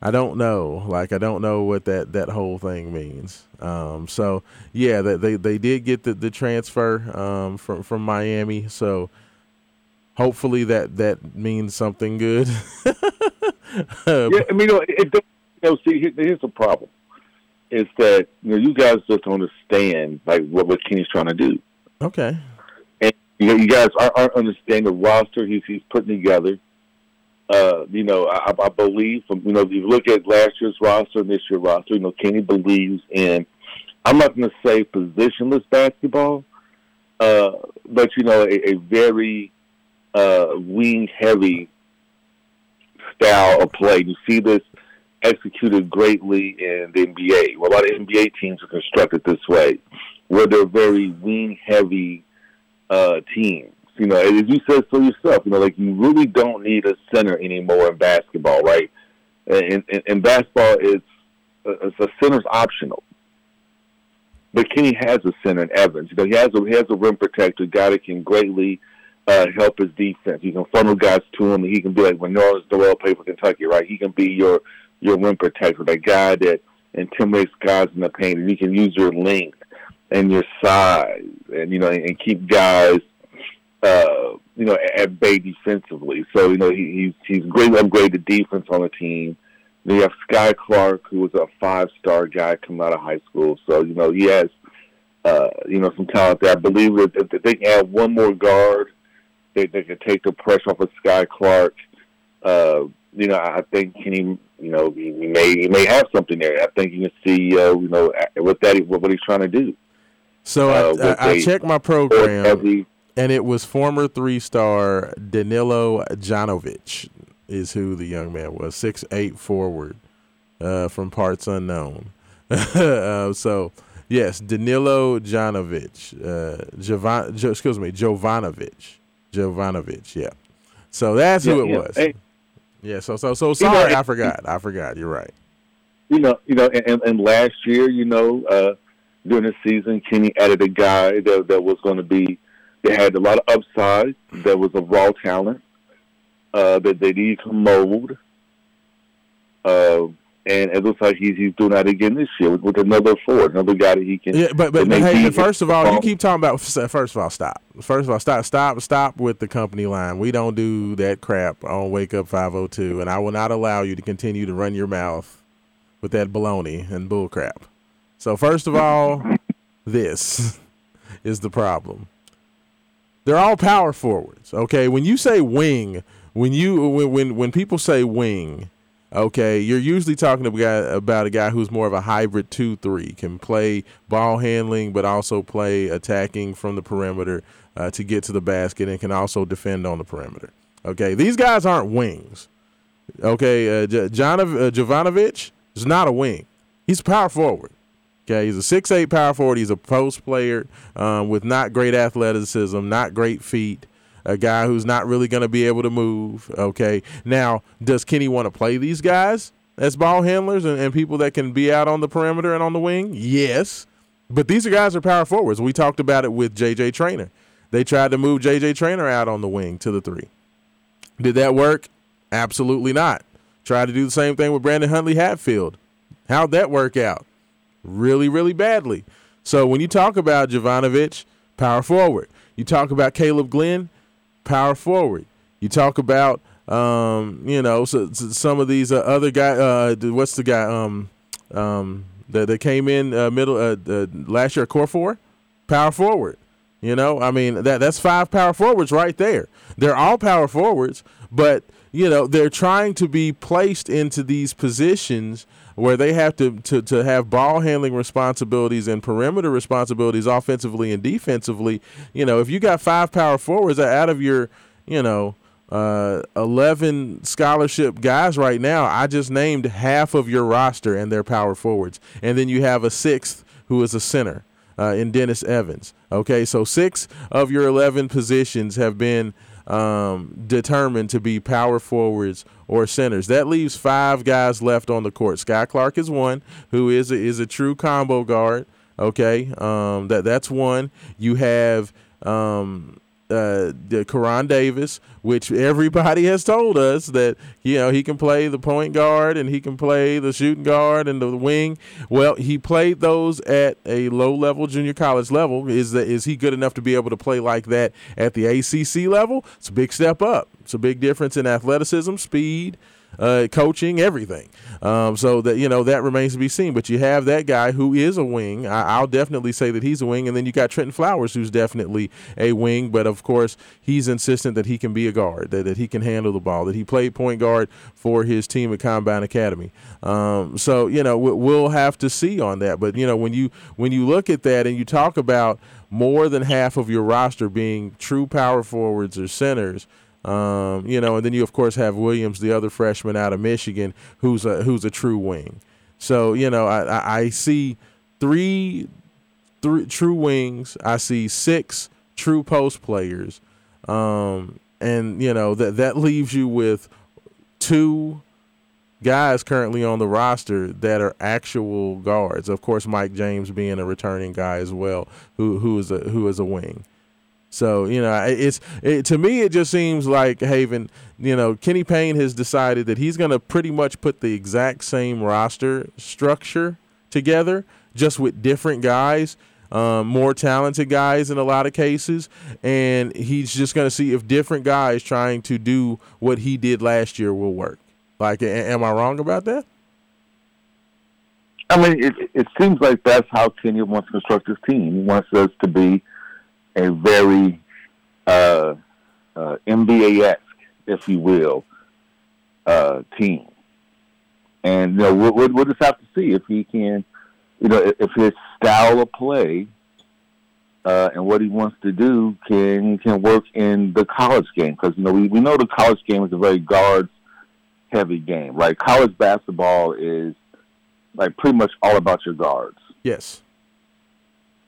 I don't know. Like I don't know what that that whole thing means. Um, so yeah, that they, they did get the, the transfer um, from from Miami. So hopefully that that means something good. [LAUGHS] Yeah, I mean, you know, it, it, you know, see, here- here's the problem: is that you know you guys just don't understand like what what Kenny's trying to do. Okay. and you know, you guys aren't, aren't understanding the roster he's he's putting together. Uh, you know, I, I believe from you know if you look at last year's roster and this year's roster, you know, Kenny believes in. I'm not going to say positionless basketball, uh, but you know, a, a very uh, wing heavy style of play. You see this executed greatly in the NBA. Well, a lot of NBA teams are constructed this way, where they're very wing heavy uh, teams. You know, as you said so yourself, you know, like you really don't need a center anymore in basketball, right? In, in, in basketball, it's, it's a center's optional. But Kenny has a center in Evans. You know, he has a he has a rim protector, guy that can greatly uh, help his defense. He can funnel guys to him, he can be like when Nerlens Noel played for Kentucky, right? He can be your your rim protector, that guy that intimidates guys in the paint, and he can use your length and your size, and you know, and keep guys, uh, you know, at bay defensively. So you know, he, he's he's greatly upgraded defense on the team. Then you have Skyy Clark, who was a five-star guy coming out of high school. So you know, he has, uh, you know, some talent there. I believe that if they can add one more guard, they they can take the pressure off of Skyy Clark. Uh, you know, I think Kenny, you know, he, he may he may have something there. I think you can see, uh, you know, what that what, what he's trying to do. So Uh, I, I, I checked my program. every and it was former three-star Danilo Janovic is who the young man was, six eight forward uh, from parts unknown. [LAUGHS] uh, so yes, Danilo Janovic, uh, Jovan, jo, excuse me, Jovanovic, Jovanovic, yeah. So that's who it yeah. was. Hey. Yeah. So so so know, sorry, I forgot. I forgot. You're right. you know, you know, and, and, and last year, you know, uh, during the season, Kenny added a guy that that was going to be that had a lot of upside, that was a raw talent, uh, that they need to mold. Uh, and it looks like he's he's doing that again this year with, with another forward, another guy that he can. Yeah, but but, but hey, first of all, you keep talking about. First of all, stop. First of all, stop, stop, stop with the company line. We don't do that crap on Wake Up 502, and I will not allow you to continue to run your mouth with that baloney and bull crap. So first of all, this [LAUGHS] is the problem. They're all power forwards. Okay, when you say wing, when you when when, when people say wing, okay, you're usually talking about a guy, who's more of a hybrid two three, can play ball handling, but also play attacking from the perimeter uh, to get to the basket, and can also defend on the perimeter. Okay, these guys aren't wings. Okay, uh, uh, Jovanovic is not a wing. He's a power forward. Okay, he's a six eight power forward. He's a post player um, with not great athleticism, not great feet. A guy who's not really going to be able to move. Okay, now does Kenny want to play these guys as ball handlers and, and people that can be out on the perimeter and on the wing? Yes, but these are guys are power forwards. We talked about it with JJ Traynor. They tried to move JJ Traynor out on the wing to the three. Did that work? Absolutely not. Tried to do the same thing with Brandon Huntley Hatfield. How'd that work out? really, really badly. So when you talk about Jovanovic, power forward. You talk about Kaleb Glenn, power forward. You talk about um, you know so, so some of these uh, other guy. Uh, what's the guy um, um, that, that came in uh, middle uh, uh, last year? Okorafor, power forward. You know, I mean that that's five power forwards right there. They're all power forwards, but you know they're trying to be placed into these positions where they have to, to, to have ball handling responsibilities and perimeter responsibilities offensively and defensively. You know, if you got five power forwards out of your, you know, uh, 11 scholarship guys right now, I just named half of your roster and their power forwards. And then you have a sixth who is a center uh, in Dennis Evans. Okay, so six of your 11 positions have been um, determined to be power forwards or centers. That leaves five guys left on the court. Skyy Clark is one who is a, is a true combo guard. Okay, um, that that's one. You have um, uh, Koron Davis, which everybody has told us that you know he can play the point guard and he can play the shooting guard and the wing. Well, he played those at a low level junior college level. Is that is he good enough to be able to play like that at the ACC level? It's a big step up. It's a big difference in athleticism, speed, uh, coaching, everything. Um, so that you know that remains to be seen. But you have that guy who is a wing. I, will definitely say that he's a wing, and then you got Trentyn Flowers, who's definitely a wing. But of course, he's insistent that he can be a guard, that, that he can handle the ball, that he played point guard for his team at Combine Academy. Um, so you know we'll have to see on that. But you know when you when you look at that and you talk about more than half of your roster being true power forwards or centers um, you know, and then you of course have Williams, the other freshman out of Michigan, who's a who's a true wing. So you know, I, I see three, three true wings. I see six true post players, um, and you know that that leaves you with two guys currently on the roster that are actual guards. Of course, Mike James being a returning guy as well, who who is a who is a wing. So you know, it's it, to me it just seems like Haven. You know, Kenny Payne has decided that he's going to pretty much put the exact same roster structure together, just with different guys, um, more talented guys in a lot of cases, and he's just going to see if different guys trying to do what he did last year will work. Like, a- am I wrong about that? I mean, it, it seems like that's how Kenny wants to construct his team. He wants us to be a very uh, uh, NBA-esque, if you will, uh, team. And you know, we'll, we'll just have to see if he can, you know, if his style of play uh, and what he wants to do can can work in the college game. Because you know, we, we know the college game is a very guards heavy game. Like college basketball is like pretty much all about your guards. Yes.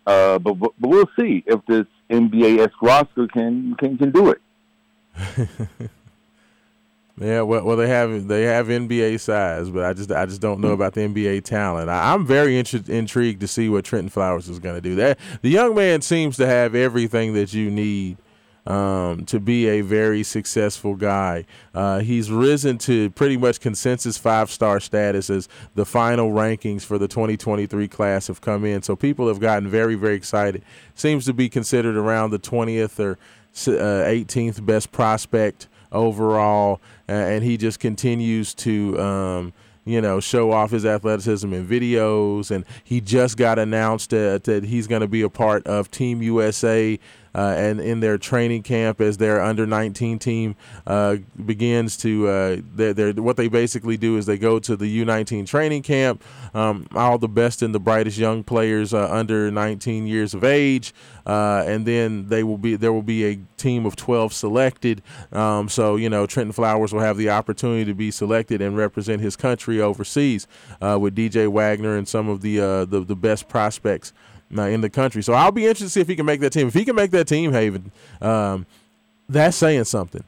Uh, but, but but we'll see if this NBA esque roster can can can do it. [LAUGHS] yeah, well, well, they have they have NBA size, but I just I just don't know about the NBA talent. I, am very intrigued to see what Trentyn Flowers is going to do. That the young man seems to have everything that you need um, to be a very successful guy. Uh, he's risen to pretty much consensus five star status as the final rankings for the 2023 class have come in. So people have gotten very, very excited. Seems to be considered around the 20th or uh, 18th best prospect overall, uh, and he just continues to. Um, you know, show off his athleticism in videos. And he just got announced that, that he's going to be a part of Team USA uh, and in their training camp as their under 19 team uh, begins to uh, they're, they're, what they basically do is they go to the U19 training camp um, all the best and the brightest young players uh, under 19 years of age uh, and then they will be there will be a team of 12 selected um, so you know Trentyn Flowers will have the opportunity to be selected and represent his country overseas uh, with DJ Wagner and some of the, the the best prospects uh, in the country. So I'll be interested to see if he can make that team. If he can make that team, Haven, um, that's saying something.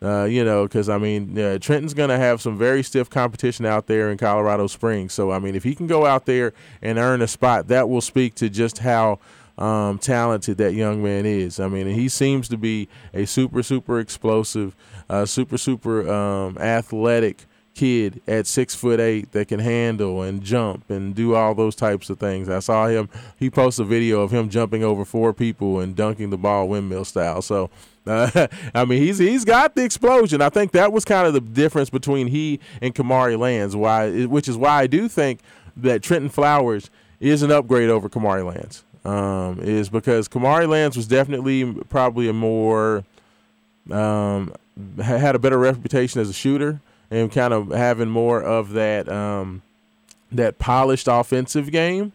Uh, you know, because I mean, uh, Trentyn's going to have some very stiff competition out there in Colorado Springs. So I mean, if he can go out there and earn a spot, that will speak to just how um, talented that young man is. I mean, he seems to be a super, super explosive, uh, super, super um, athletic kid at six foot eight that can handle and jump and do all those types of things. I saw him. He posted a video of him jumping over four people and dunking the ball windmill style. So. Uh, [LAUGHS] I mean, he's he's got the explosion. I think that was kind of the difference between he and Kamari Lands. Why, which is why I do think that Trentyn Flowers is an upgrade over Kamari Lands. Um, is because Kamari Lands was definitely probably a more um, had a better reputation as a shooter and kind of having more of that um, that polished offensive game.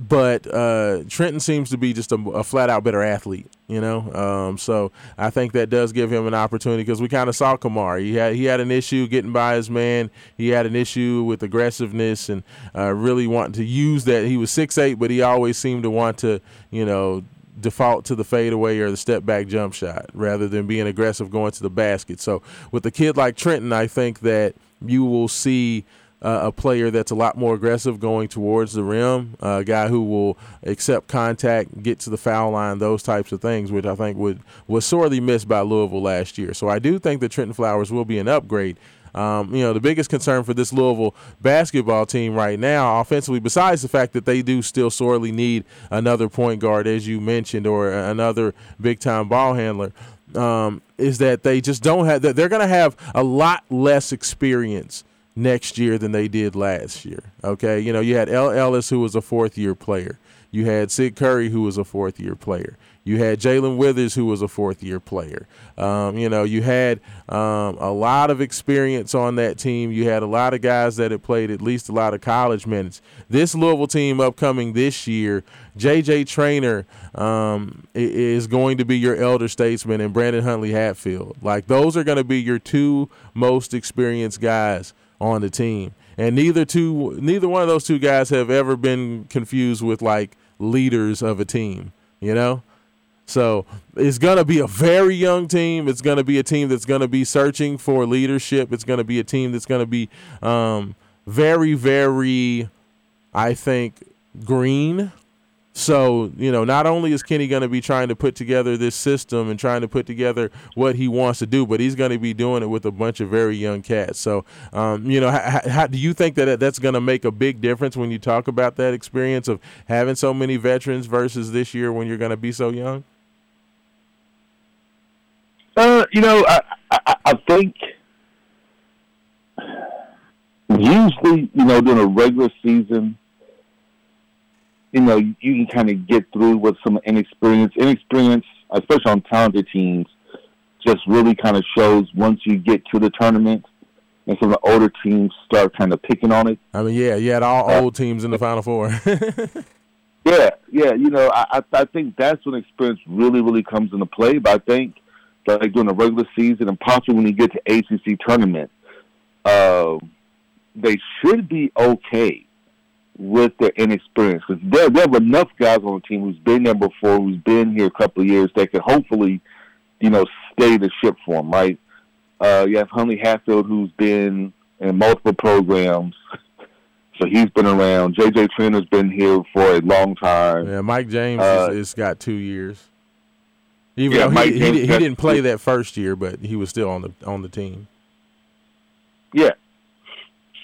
But uh, Trentyn seems to be just a, a, flat out better athlete, you know. Um, so I think that does give him an opportunity because we kind of saw Kamar. He had he had an issue getting by his man. He had an issue with aggressiveness and uh, really wanting to use that. He was six eight, but he always seemed to want to, you know, default to the fadeaway or the step back jump shot rather than being aggressive going to the basket. So with a kid like Trentyn, I think that you will see uh, a player that's a lot more aggressive going towards the rim, a guy who will accept contact, get to the foul line, those types of things, which I think would was sorely missed by Louisville last year. So I do think that Trentyn Flowers will be an upgrade. Um, you know, the biggest concern for this Louisville basketball team right now, offensively, besides the fact that they do still sorely need another point guard, as you mentioned, or another big time ball handler, um, is that they just don't have that they're going to have a lot less experience next year than they did last year. Okay, you know, you had El Ellis, who was a fourth year player. You had Sid Curry, who was a fourth year player. You had Jalen Withers, who was a fourth year player. Um, you know, you had um, a lot of experience on that team. You had a lot of guys that had played at least a lot of college minutes. This Louisville team upcoming this year, JJ Traynor um, is going to be your elder statesman, and Brandon Huntley Hatfield. Like, those are going to be your two most experienced guys on the team. And neither two, neither one of those two guys have ever been confused with like leaders of a team. You know, so it's going to be a very young team. It's going to be a team that's going to be searching for leadership. It's going to be a team that's going to be um, very, very, I think, green. So, you know, not only is Kenny going to be trying to put together this system and trying to put together what he wants to do, but he's going to be doing it with a bunch of very young cats. So, um, you know, how, how, do you think that that's going to make a big difference when you talk about that experience of having so many veterans versus this year when you're going to be so young? You know, I, I, I think usually, you know, during a regular season, you know, you can kind of get through with some inexperience. Inexperience, especially on talented teams, just really kind of shows once you get to the tournament and some of the older teams start kind of picking on it. I mean, yeah, you had all uh, old teams in the Final Four. [LAUGHS] yeah, yeah, you know, I, I think that's when experience really, really comes into play. But I think – like during the regular season and possibly when you get to ACC tournament, uh, they should be okay with their inexperience because there, there are enough guys on the team who's been there before, who's been here a couple of years that could hopefully, you know, stay the ship for them, right? Uh, you have Huntley Hatfield who's been in multiple programs. So he's been around. JJ Traynor's been here for a long time. Yeah, Mike James uh, has got two years. Even yeah, though he, he, he, didn't play that first year, but he was still on the on the team. Yeah.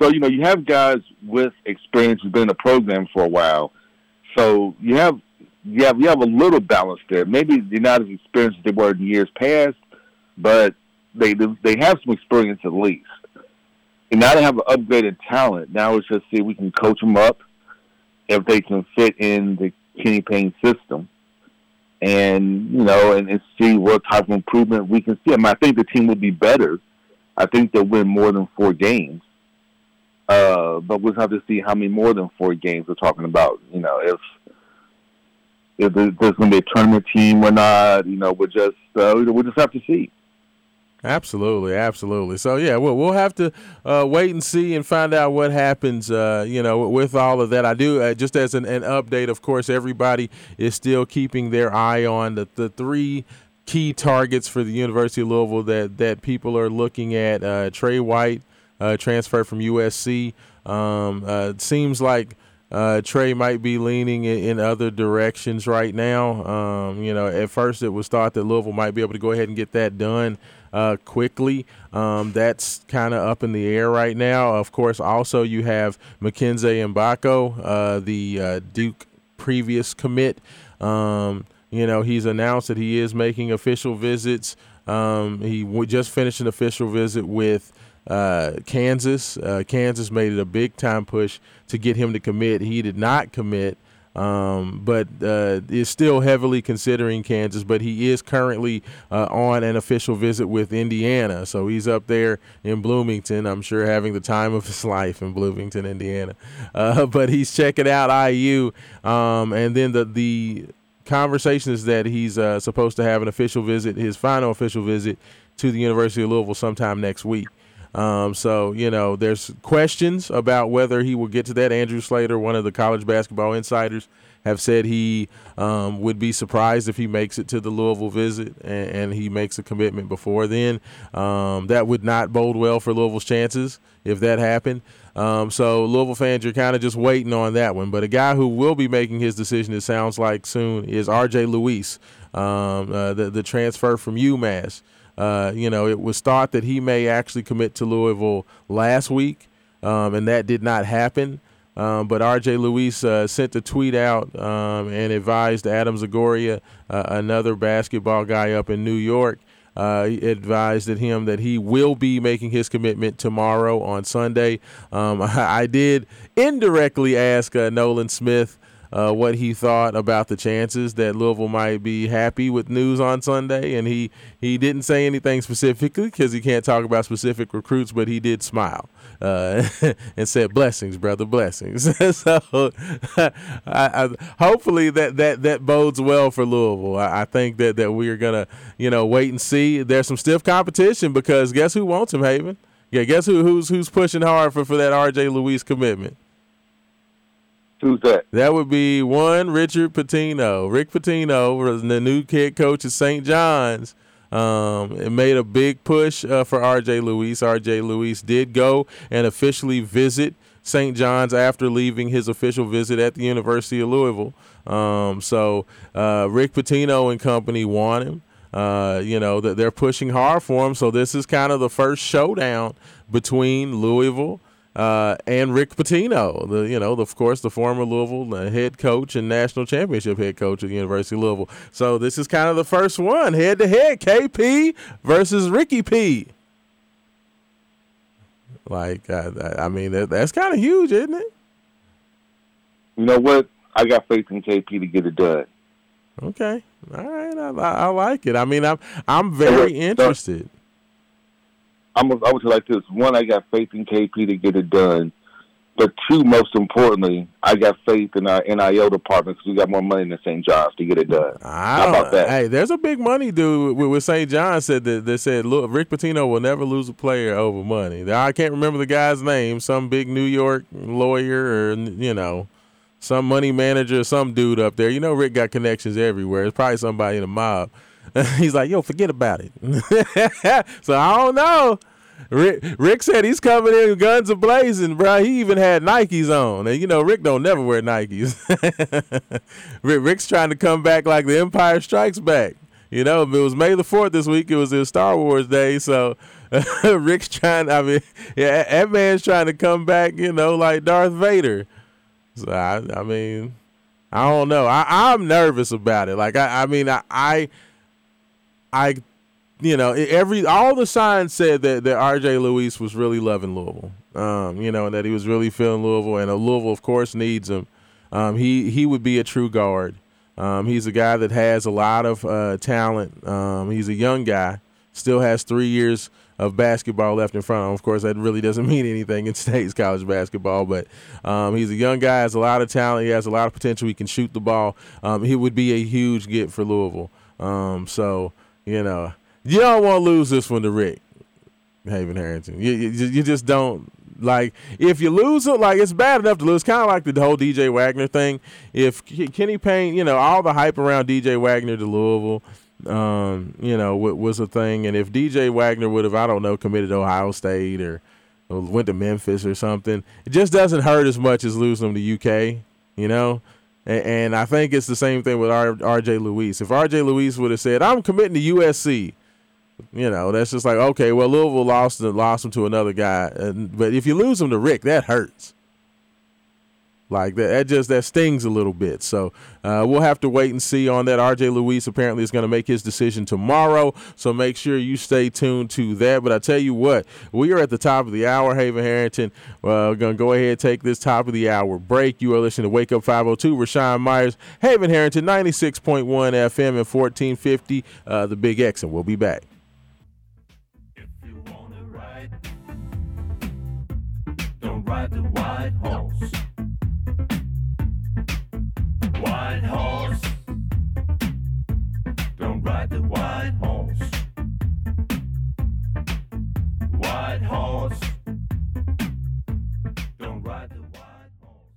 So you know you have guys with experience who've been in the program for a while, so you have you have you have a little balance there. Maybe they're not as experienced as they were in years past, but they they have some experience at least. And now they have an upgraded talent. Now it's just see if we can coach them up if they can fit in the Kenny Payne system and you know, and, and see what type of improvement we can see. I mean, I think the team will be better. I think they'll win more than four games. Uh, but we'll have to see how many more than four games we're talking about. You know, if if there's going to be a tournament team or not. You know, we'll just uh, we'll just have to see. Absolutely, absolutely. So yeah, we'll we'll have to uh, wait and see and find out what happens. Uh, you know, with all of that, I do uh, just as an, an, update. Of course, everybody is still keeping their eye on the the three key targets for the University of Louisville that that people are looking at. Uh, Tre White, uh, transfer from USC. Um, uh, seems like. Uh, Tre might be leaning in, in other directions right now. Um, you know, at first it was thought that Louisville might be able to go ahead and get that done uh, quickly. Um, that's kind of up in the air right now. Of course, also you have Mackenzie Mgbako, uh, the uh, Duke previous commit. Um, you know, he's announced that he is making official visits. Um, he w- just finished an official visit with uh, Kansas. Uh, Kansas made it a big time push to get him to commit. He did not commit, um, but uh, is still heavily considering Kansas. But he is currently uh, on an official visit with Indiana, so he's up there in Bloomington. I'm sure having the time of his [LAUGHS] life in Bloomington, Indiana. Uh, [LAUGHS] but he's checking out IU, um, and then the the conversation is that he's uh, supposed to have an official visit, his final official visit to the University of Louisville sometime next week. Um, so you know, there's questions about whether he will get to that. Andrew Slater, one of the college basketball insiders, have said he um, would be surprised if he makes it to the Louisville visit and, and he makes a commitment before then. Um, that would not bode well for Louisville's chances if that happened. Um, so Louisville fans, you're kind of just waiting on that one. But a guy who will be making his decision, it sounds like soon, is R.J. Luis, um, uh, the the transfer from UMass. Uh, you know, it was thought that he may actually commit to Louisville last week, um, and that did not happen. Um, but R.J. Luis uh, sent a tweet out um, and advised Adam Zagoria, uh, another basketball guy up in New York, uh, advised him that he will be making his commitment tomorrow on Sunday. Um, I, [LAUGHS] I, did indirectly ask uh, Nolan Smith uh, what he thought about the chances that Louisville might be happy with news on Sunday, and he he didn't say anything specifically because he can't talk about specific recruits, but he did smile uh, [LAUGHS] and said blessings, brother, blessings. [LAUGHS] so [LAUGHS] I, I, hopefully that, that that bodes well for Louisville. I, I, think that that we are gonna you know wait and see. There's some stiff competition because guess who wants him, Haven? Yeah, guess who who's who's pushing hard for for that R.J. Luis commitment. Who's that? That would be one Richard Pitino. Rick Pitino was the new head coach at St. John's. Um, it made a big push uh, for R.J. Luis. R.J. Luis did go and officially visit St. John's after leaving his official visit at the University of Louisville. Um, so uh, Rick Pitino and company want him. Uh, you know that they're pushing hard for him. So this is kind of the first showdown between Louisville uh, and Rick Pitino, the you know, the, of course, the former Louisville uh, head coach and national championship head coach at the University of Louisville. So this is kind of the first one, head to head, KP versus Ricky P. Like, uh, I mean, that, that's kind of huge, isn't it? You know what? I got faith in KP to get it done. Okay, all right, I, I like it. I mean, I'm I'm very interested. I'm I would say like this: one, I got faith in KP to get it done, but two, most importantly, I got faith in our NIL department because we got more money than St. John's to get it done. How ah, about that? Hey, there's a big money dude with, with St. John said that they said look, Rick Pitino will never lose a player over money. I can't remember the guy's name. Some big New York lawyer or you know some money manager, some dude up there. You know, Rick got connections everywhere. It's probably somebody in the mob. [LAUGHS] he's like, yo, forget about it. [LAUGHS] so I don't know. Rick, Rick said he's coming in guns a blazing, bro. He even had Nikes on, and you know Rick don't never wear Nikes. [LAUGHS] Rick, Rick's trying to come back like the Empire Strikes Back. You know, it was May the Fourth this week. It was his Star Wars Day, so Rick's trying. I mean, yeah, that man's trying to come back. You know, like Darth Vader. So I, I mean, I don't know. I, I'm nervous about it. Like I, I mean, I, I I, you know, every all the signs said that that R.J. Luis was really loving Louisville. Um, you know, and that he was really feeling Louisville, and Louisville, of course, needs him. Um, he he would be a true guard. Um, he's a guy that has a lot of uh, talent. Um, he's a young guy, still has three years of basketball left in front of him. Of course, that really doesn't [LAUGHS] mean anything in state's college basketball, but um, he's a young guy, has a lot of talent, he has a lot of potential. He can shoot the ball. Um, he would be a huge get for Louisville. Um, so you know, you don't want to lose this one to Rick Haven Harrington. You, you, you just don't like if you lose it, like it's bad enough to lose. Kind of like the whole DJ Wagner thing. If Kenny Payne, you know, all the hype around DJ Wagner to Louisville, um, you know, was a thing. And if DJ Wagner would have, I don't know, committed to Ohio State or, or went to Memphis or something, it just doesn't hurt as much as losing them to UK. You know, and, and I think it's the same thing with R, RJ Luis. If RJ Luis would have said, I'm committing to USC, You know, that's just like okay. Well, Louisville lost lost him to another guy, and, but if you lose him to Rick, that hurts. Like that, that just that stings a little bit. So uh, we'll have to wait and see on that. R.J. Luis apparently is going to make his decision tomorrow. So make sure you stay tuned to that. But I tell you what, we are at the top of the hour. Haven Harrington, uh, going to go ahead and take this top of the hour break. You are listening to Wake Up 502. Raashaan Myers, Haven Harrington, 96.1 FM and 1450, uh, the Big X, and we'll be back. If you wanna ride, don't ride the horse. The white horse. White horse. Don't ride the white horse.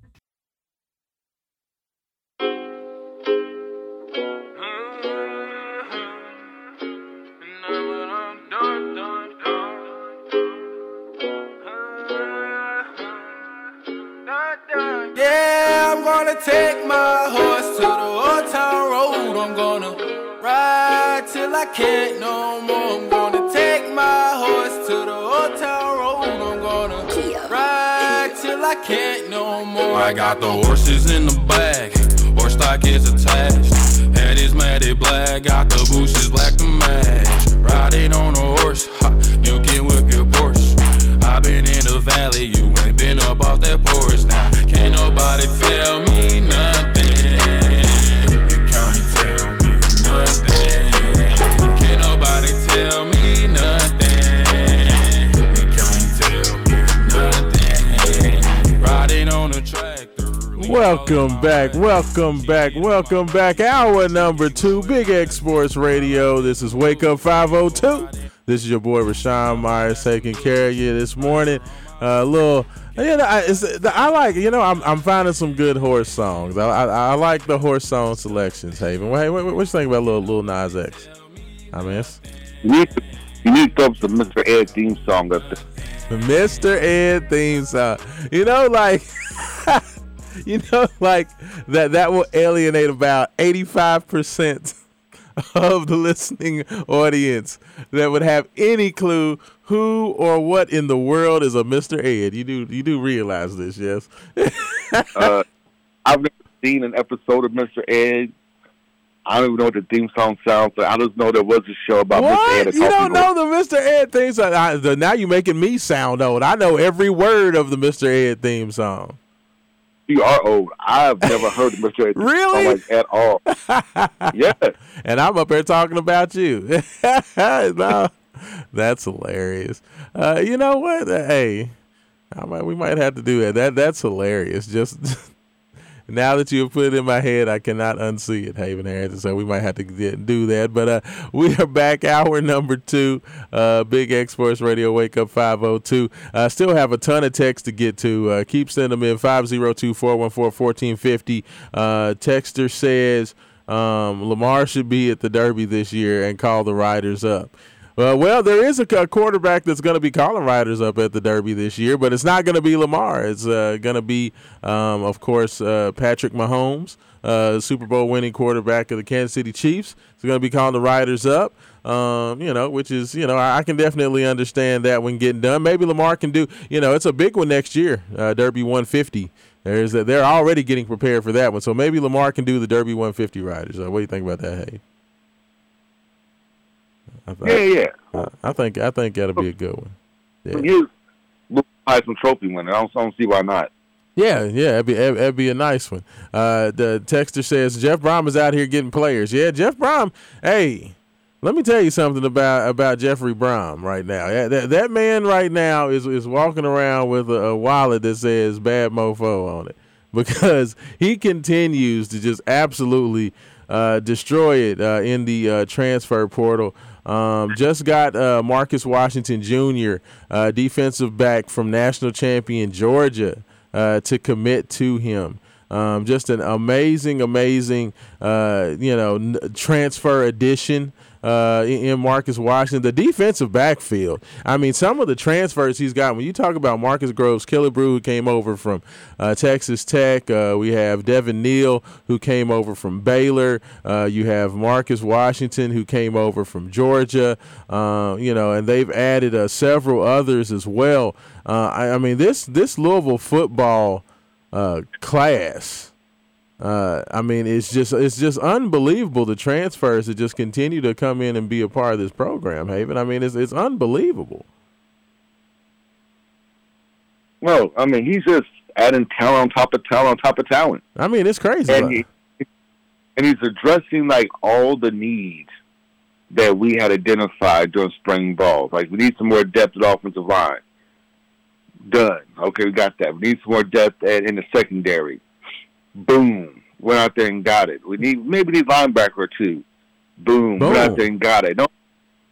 Yeah, I'm gonna take my horse to the old town road. I'm gonna I can't no more. I'm gonna take my horse to the old town road. I'm gonna ride till I can't no more. I got the horses in the bag, horse stock is attached. Head is matted black, got the bushes black to match. Riding on a horse, ha, you can whip your Porsche. i been in the valley, you ain't been up off that porch now. Can't nobody tell me nothing. Welcome back, welcome back, welcome back. Hour number two, Big X Sports Radio. This is Wake Up 502. This is your boy Raashaan Myers taking care of you this morning. A uh, little, you know, I, it's, I like, you know, I'm, I'm finding some good horse songs. I, I, I like the horse song selections, Haven. What, what, what you think about little, little Nas X? I it's You need to, throw up some Mr. Ed theme song up there. the Mr. Ed theme song. You know, like, [LAUGHS] [LAUGHS] you know, like that that will alienate about 85% of the listening audience that would have any clue who or what in the world is a Mr. Ed. You do you do realize this, yes? [LAUGHS] Uh, I've never seen an episode of Mr. Ed. I don't even know what the theme song sounds like. I just know there was a show about Mr. Ed. What? You don't know the Mr. Ed theme song? I, the, now you're making me sound old. I know every word of the Mr. Ed theme song. You are old. I've never heard of Mr. [LAUGHS] Really? like at all. [LAUGHS] yeah. and I'm up here talking about you. [LAUGHS] no, that's hilarious. Uh, you know what? Uh, Hey, I might, we might have to do that. That that's hilarious. Just now that you have put it in my head, I cannot unsee it, Haven Harrington. So we might have to get, do that. But uh, we are back, hour number two, uh, Big X Sports Radio Wake Up 502. Uh, still have a ton of text to get to. Uh, keep sending them in 502 414 1450. Uh, Texter says um, Lamar should be at the Derby this year and call the riders up. Uh, well, there is a, a quarterback that's going to be calling riders up at the Derby this year, but it's not going to be Lamar. It's uh, going to be, um, of course, uh, Patrick Mahomes, uh, Super Bowl winning quarterback of the Kansas City Chiefs. He's going to be calling the riders up. Um, you know, which is, you know, I, I can definitely understand that when getting done. Maybe Lamar can do, you know, it's a big one next year, uh, Derby 150. There's they're already getting prepared for that one, so maybe Lamar can do the Derby 150 riders. Uh, what do you think about that? Hey, I, Yeah, yeah. I, I think I think that'll be a good one. Yeah. Here's some Trophy winner. I don't, I don't see why not. Yeah, yeah, that'd be that'd be a nice one. Uh, the texter says Jeff Brohm is out here getting players. Yeah, Jeff Brohm. Hey, let me tell you something about about Jeffrey Brohm right now. Yeah, that that man right now is is walking around with a, a wallet that says "Bad Mofo" on it [LAUGHS] because he continues to just absolutely uh, destroy it uh, in the uh, transfer portal. Um, just got uh, Marcus Washington Jr., uh, defensive back from national champion Georgia, uh, to commit to him. Um, just an amazing, amazing, uh, you know, n- transfer addition uh, in Marcus Washington. The defensive backfield. I mean, some of the transfers he's got. When you talk about Marquis Groves Killebrew, who came over from uh, Texas Tech, uh, we have Devin Neal, who came over from Baylor. Uh, you have Marcus Washington, who came over from Georgia. Uh, you know, and they've added uh, several others as well. I, I mean, this this Louisville football class. Uh, I mean, it's just it's just unbelievable the transfers that just continue to come in and be a part of this program, Haven. I mean, it's it's unbelievable. Well, I mean he's just adding talent on top of talent on top of talent, I mean, it's crazy. and he, and he's addressing like all the needs that we had identified during spring ball. Like we need some more depth at offensive line. Done. Okay, we got that. We need some more depth at, in the secondary. Boom. Went out there and got it. We need maybe need linebacker or two. Boom. Went out there and got it. No,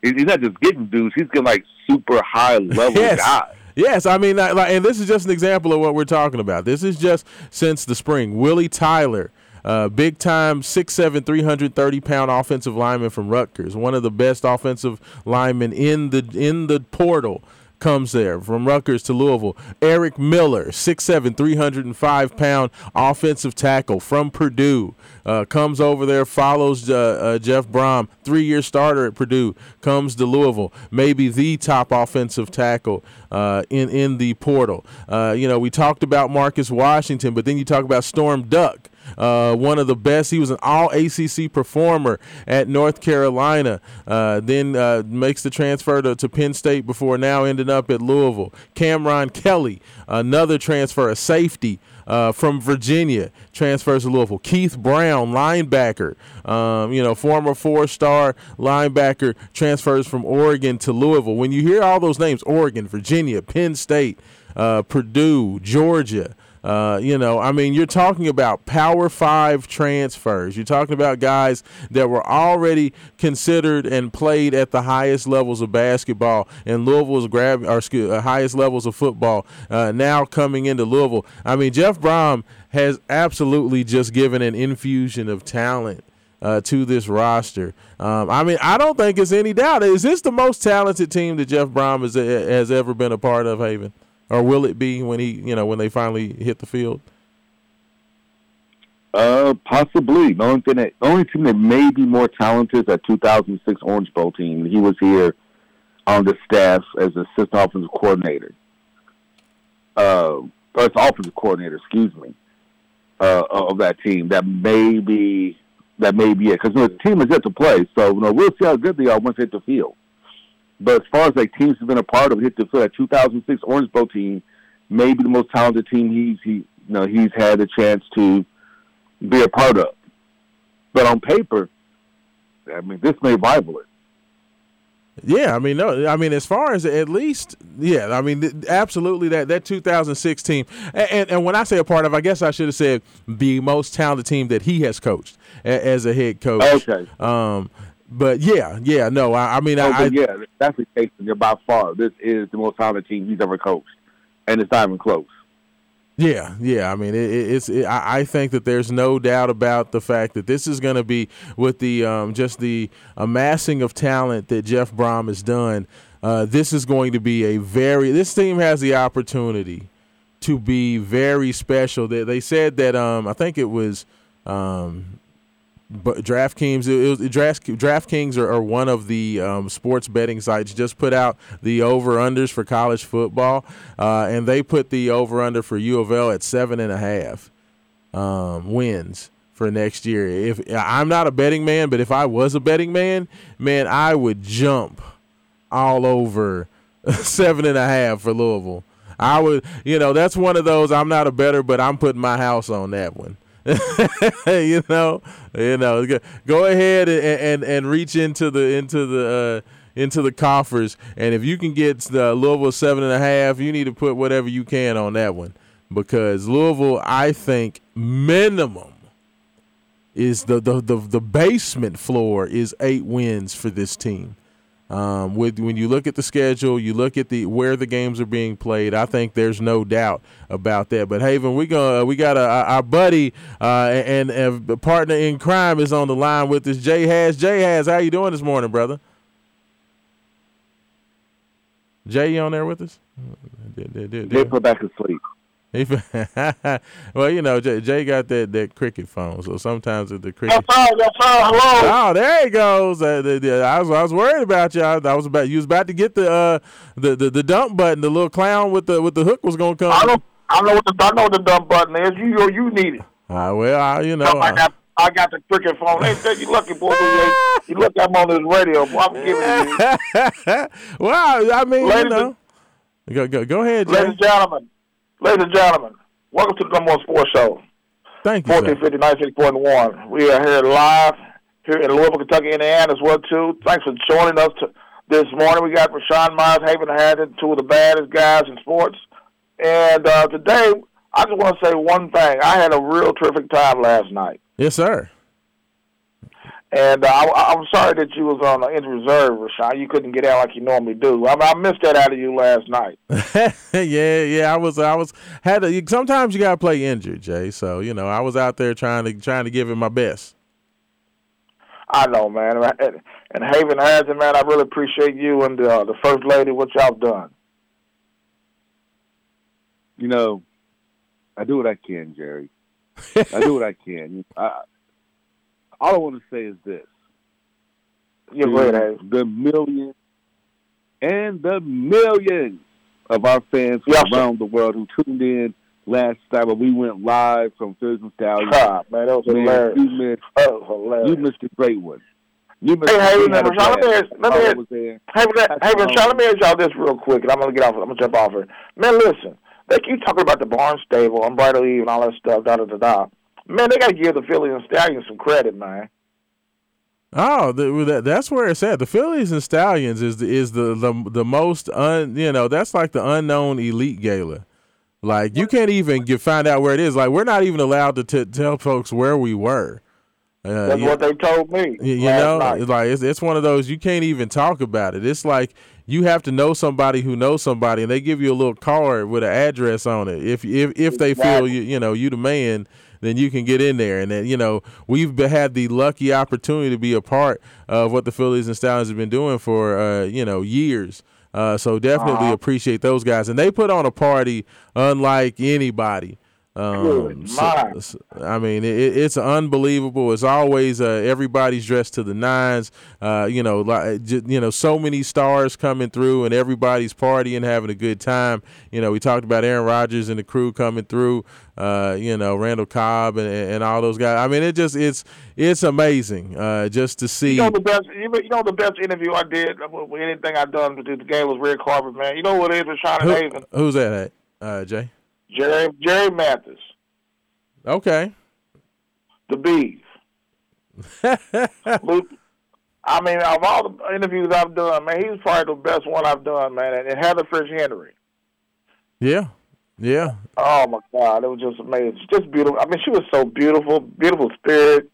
he's he's not just getting dudes. He's getting like super high [LAUGHS] level Yes. guys. Yes, I mean, like, and this is just an example of what we're talking about. This is just since the spring. Willie Tyler, uh, big time, 6'7", 330 pound offensive lineman from Rutgers, one of the best offensive linemen in the in the portal. Comes there from Rutgers to Louisville. Eric Miller, 6'7", 305 pound offensive tackle from Purdue, uh, comes over there, follows uh, uh, Jeff Brohm, three year starter at Purdue, comes to Louisville, maybe the top offensive tackle uh, in in the portal. Uh, you know, we talked about Marcus Washington, but then you talk about Storm Duck. Uh, one of the best. He was an all ACC performer at North Carolina. Uh, then uh, makes the transfer to, to Penn State before now ending up at Louisville. Cameron Kelly, another transfer, a safety uh, from Virginia, transfers to Louisville. Keith Brown, linebacker, um, you know, former four-star linebacker, transfers from Oregon to Louisville. When you hear all those names, Oregon, Virginia, Penn State, uh, Purdue, Georgia. Uh, you know, I mean, you're talking about Power Five transfers. You're talking about guys that were already considered and played at the highest levels of basketball, and Louisville's grab or excuse, uh, highest levels of football. Uh, now coming into Louisville, I mean, Jeff Brohm has absolutely just given an infusion of talent uh, to this roster. Um, I mean, I don't think it's any doubt. Is this the most talented team that Jeff Brohm has, has ever been a part of, Haven? Or will it be when he, you know, when they finally hit the field? Uh, possibly. The only thing that, the only team that may be more talented is that 2006 Orange Bowl team. He was here on the staff as assistant offensive coordinator. Uh, or as offensive coordinator, excuse me, uh, of that team. That may be that may be it because you know, the team is yet to play. So you know, we'll see how good they are once they hit the field. But as far as like teams have been a part of, hit the. That 2006 Orange Bowl team may be the most talented team he's he you know he's had a chance to be a part of. But on paper, I mean, this may rival it. Yeah, I mean, no, I mean, as far as at least, yeah, I mean, th- absolutely that that 2006 team, and, and and when I say a part of, I guess I should have said the most talented team that he has coached a, as a head coach. Okay. Um, but yeah, yeah, no, I, I mean, Oh, I, yeah, that's the case. By far, this is the most talented team he's ever coached, and it's not even close. Yeah, yeah. I mean, it, it, it's. It, I I think that there's no doubt about the fact that this is going to be with the um, just the amassing of talent that Jeff Brohm has done. Uh, this is going to be a very. This team has the opportunity to be very special. They, they said that. Um, I think it was. Um, but DraftKings, it Draft, DraftKings are, are one of the um, sports betting sites. Just put out the over unders for college football, uh, and they put the over under for U of L at seven and a half um, wins for next year. If I'm not a betting man, but if I was a betting man, man, I would jump all over [LAUGHS] seven and a half for Louisville. I would, you know, that's one of those. I'm not a better, but I'm putting my house on that one. [LAUGHS] you know, you know, go, ahead and, and and reach into the into the uh, into the coffers, and if you can get the Louisville seven and a half, you need to put whatever you can on that one. Because Louisville, I think, minimum is the the the, the basement floor is eight wins for this team. Um, with when you look at the schedule, you look at the where the games are being played. I think there's no doubt about that. But Haven, we gonna we got a, our buddy uh, and, and a partner in crime is on the line with us. Jay Has. Jay Has, how you doing this morning, brother? Jay, you on there with us? They put back to sleep. [LAUGHS] [LAUGHS] well, you know, Jay, Jay got that, that cricket phone, so sometimes the cricket. sir. Yes, sir. Hello. Oh, there he goes. Uh, the, the, I was I was worried about you. I, I was about you was about to get the uh the, the, the dump button. The little clown with the with the hook was gonna come. I know. I know what the I know what the dumb button is. You you, you need it. Ah, well, I, you know. I uh, got I got the cricket phone. They said you lucky boy. You, [LAUGHS] you look at him on this radio. Boy, I'm giving you. well, I mean, you Ladies know. Go, go, go ahead, Ladies and gentlemen, ladies and gentlemen, welcome to the number one sports show. Thank you, sir. 1450 We are here live here in Louisville, Kentucky, Indiana as well too. Thanks for joining us to, this morning. We got Raashaan Myers, Haven Haddon, two of the baddest guys in sports. And uh, today, I just want to say one thing. I had a real terrific time last night. Yes, sir. And uh, I, I'm sorry that you was on the injury reserve, Raashaan. You couldn't get out like you normally do. I, I missed that out of you last night. [LAUGHS] yeah, yeah. I was, I was had to. Sometimes you gotta play injured, Jay. So you know, I was out there trying to trying to give it my best. I know, man. And, and Haven Haddon, man, I really appreciate you and uh, the first lady, what y'all done. you know, I do what I can, Jerry. I do what I can. [LAUGHS] I, all I want to say is this: You're Haven. the millions and the millions of our fans Yes, sir. around the world who tuned in last night when we went live from Thursday Stallion. Ah, man, that was Man, hilarious. you missed, That was you missed a great one. You missed. Hey, hey, we now, had a Raashaan, let me ask- let me ask- Hey, hey, Raashaan, let me ask y'all this real quick, and I'm gonna get off. I'm gonna jump off here. Man, listen, they keep talking about the Barnstable, Unbridled Eve, and all that stuff. Da da da da. Man, they gotta give the Fillies and Stallions some credit, man. Oh, the, that, that's where it's at. The Fillies and Stallions is the, is the, the the most un you know that's like the unknown elite gala. Like you can't even get find out where it is. Like we're not even allowed to t- tell folks where we were. Uh, That's you- what they told me. you, you know, night. it's like it's, it's one of those you can't even talk about it. It's like you have to know somebody who knows somebody, and they give you a little card with an address on it. If if if they feel you you know you the man, then you can get in there. And then you know we've had the lucky opportunity to be a part of what the Fillies and Stallions have been doing for uh, you know years. Uh, so definitely appreciate those guys, and they put on a party unlike anybody. Um, so- I mean, it, it's unbelievable. It's always uh, everybody's dressed to the nines. Uh, you know, like you know, so many stars coming through, and everybody's partying, having a good time. You know, we talked about Aaron Rodgers and the crew coming through. Uh, you know, Randall Cobb and, and all those guys. I mean, it just it's it's amazing uh, just to see. You know the best. You know- the best interview I did. with with Anything I done with the game was red carpet, man. You know what it is, Rashawn and Who- Haven, who's that? At? Uh, Jay. Jerry Jerry Mathis, Okay. the Bees. [LAUGHS] Luke, I mean, of all the interviews I've done, man, he's probably the best one I've done, man. And, Heather French Henry. Yeah. Yeah. Oh my God, it was just amazing. Just beautiful. I mean, she was so beautiful, beautiful spirit.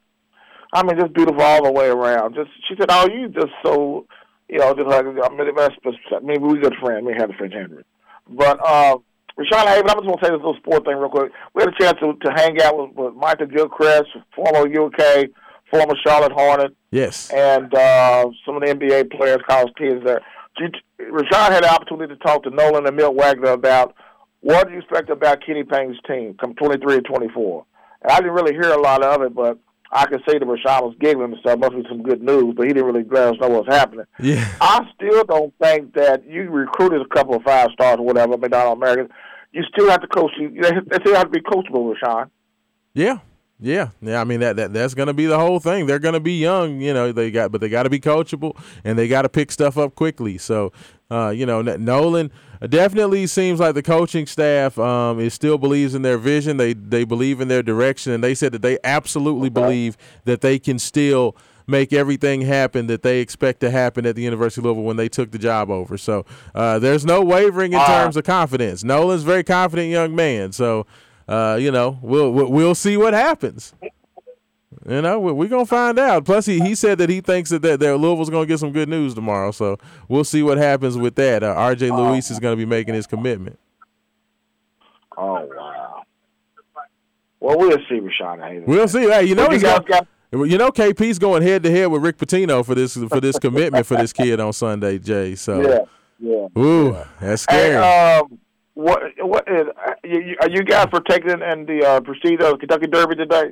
I mean, just beautiful all the way around. Just she said, "Oh, you just so, you know, just like I mean, that's, maybe we good friend. We had a friend Henry, but uh, Raashaan Haven. I just want to say this little sport thing real quick. We had a chance to, to hang out with, with Michael Gilchrist, former UK, former Charlotte Hornet, Yes. and uh, some of the NBA players, college kids there. Raashaan had the opportunity to talk to Nolan and Milt Wagner about what do you expect about Kenny Payne's team come 23 and 24. And I didn't really hear a lot of it, but I could say that Raashaan was giggling and stuff. Must be some good news, but he didn't really let us know what was happening. Yeah. I still don't think that you recruited a couple of five stars or whatever, McDonald Americans. You still have to coach. You they they still have to be coachable, Raashaan. Yeah. Yeah, yeah. I mean that, that that's gonna be the whole thing. They're gonna be young, you know. They got, but they got to be coachable, and they got to pick stuff up quickly. So, uh, you know, N- Nolan definitely seems like the coaching staff um, is still believes in their vision. They they believe in their direction, and they said that they absolutely believe that they can still make everything happen that they expect to happen at the University of Louisville when they took the job over. So uh, there's no wavering in Uh, terms of confidence. Nolan's a very confident young man. So uh, you know we'll we'll- see what happens. You know, we're gonna find out. Plus, he, he said that he thinks that, that, that Louisville's gonna get some good news tomorrow. So we'll see what happens with that. Uh, R.J. Luis is gonna be making his commitment. Oh wow. Well, we'll see, Raashaan Hayden. We'll see. Hey, you know he's you got. got You know, KP's going head to head with Rick Pitino for this for this commitment for this kid on Sunday, Jay. So, yeah, yeah. ooh, that's Hey, scary. um, what what is uh, you, you- are you guys protecting in the uh, proceed of Kentucky Derby today?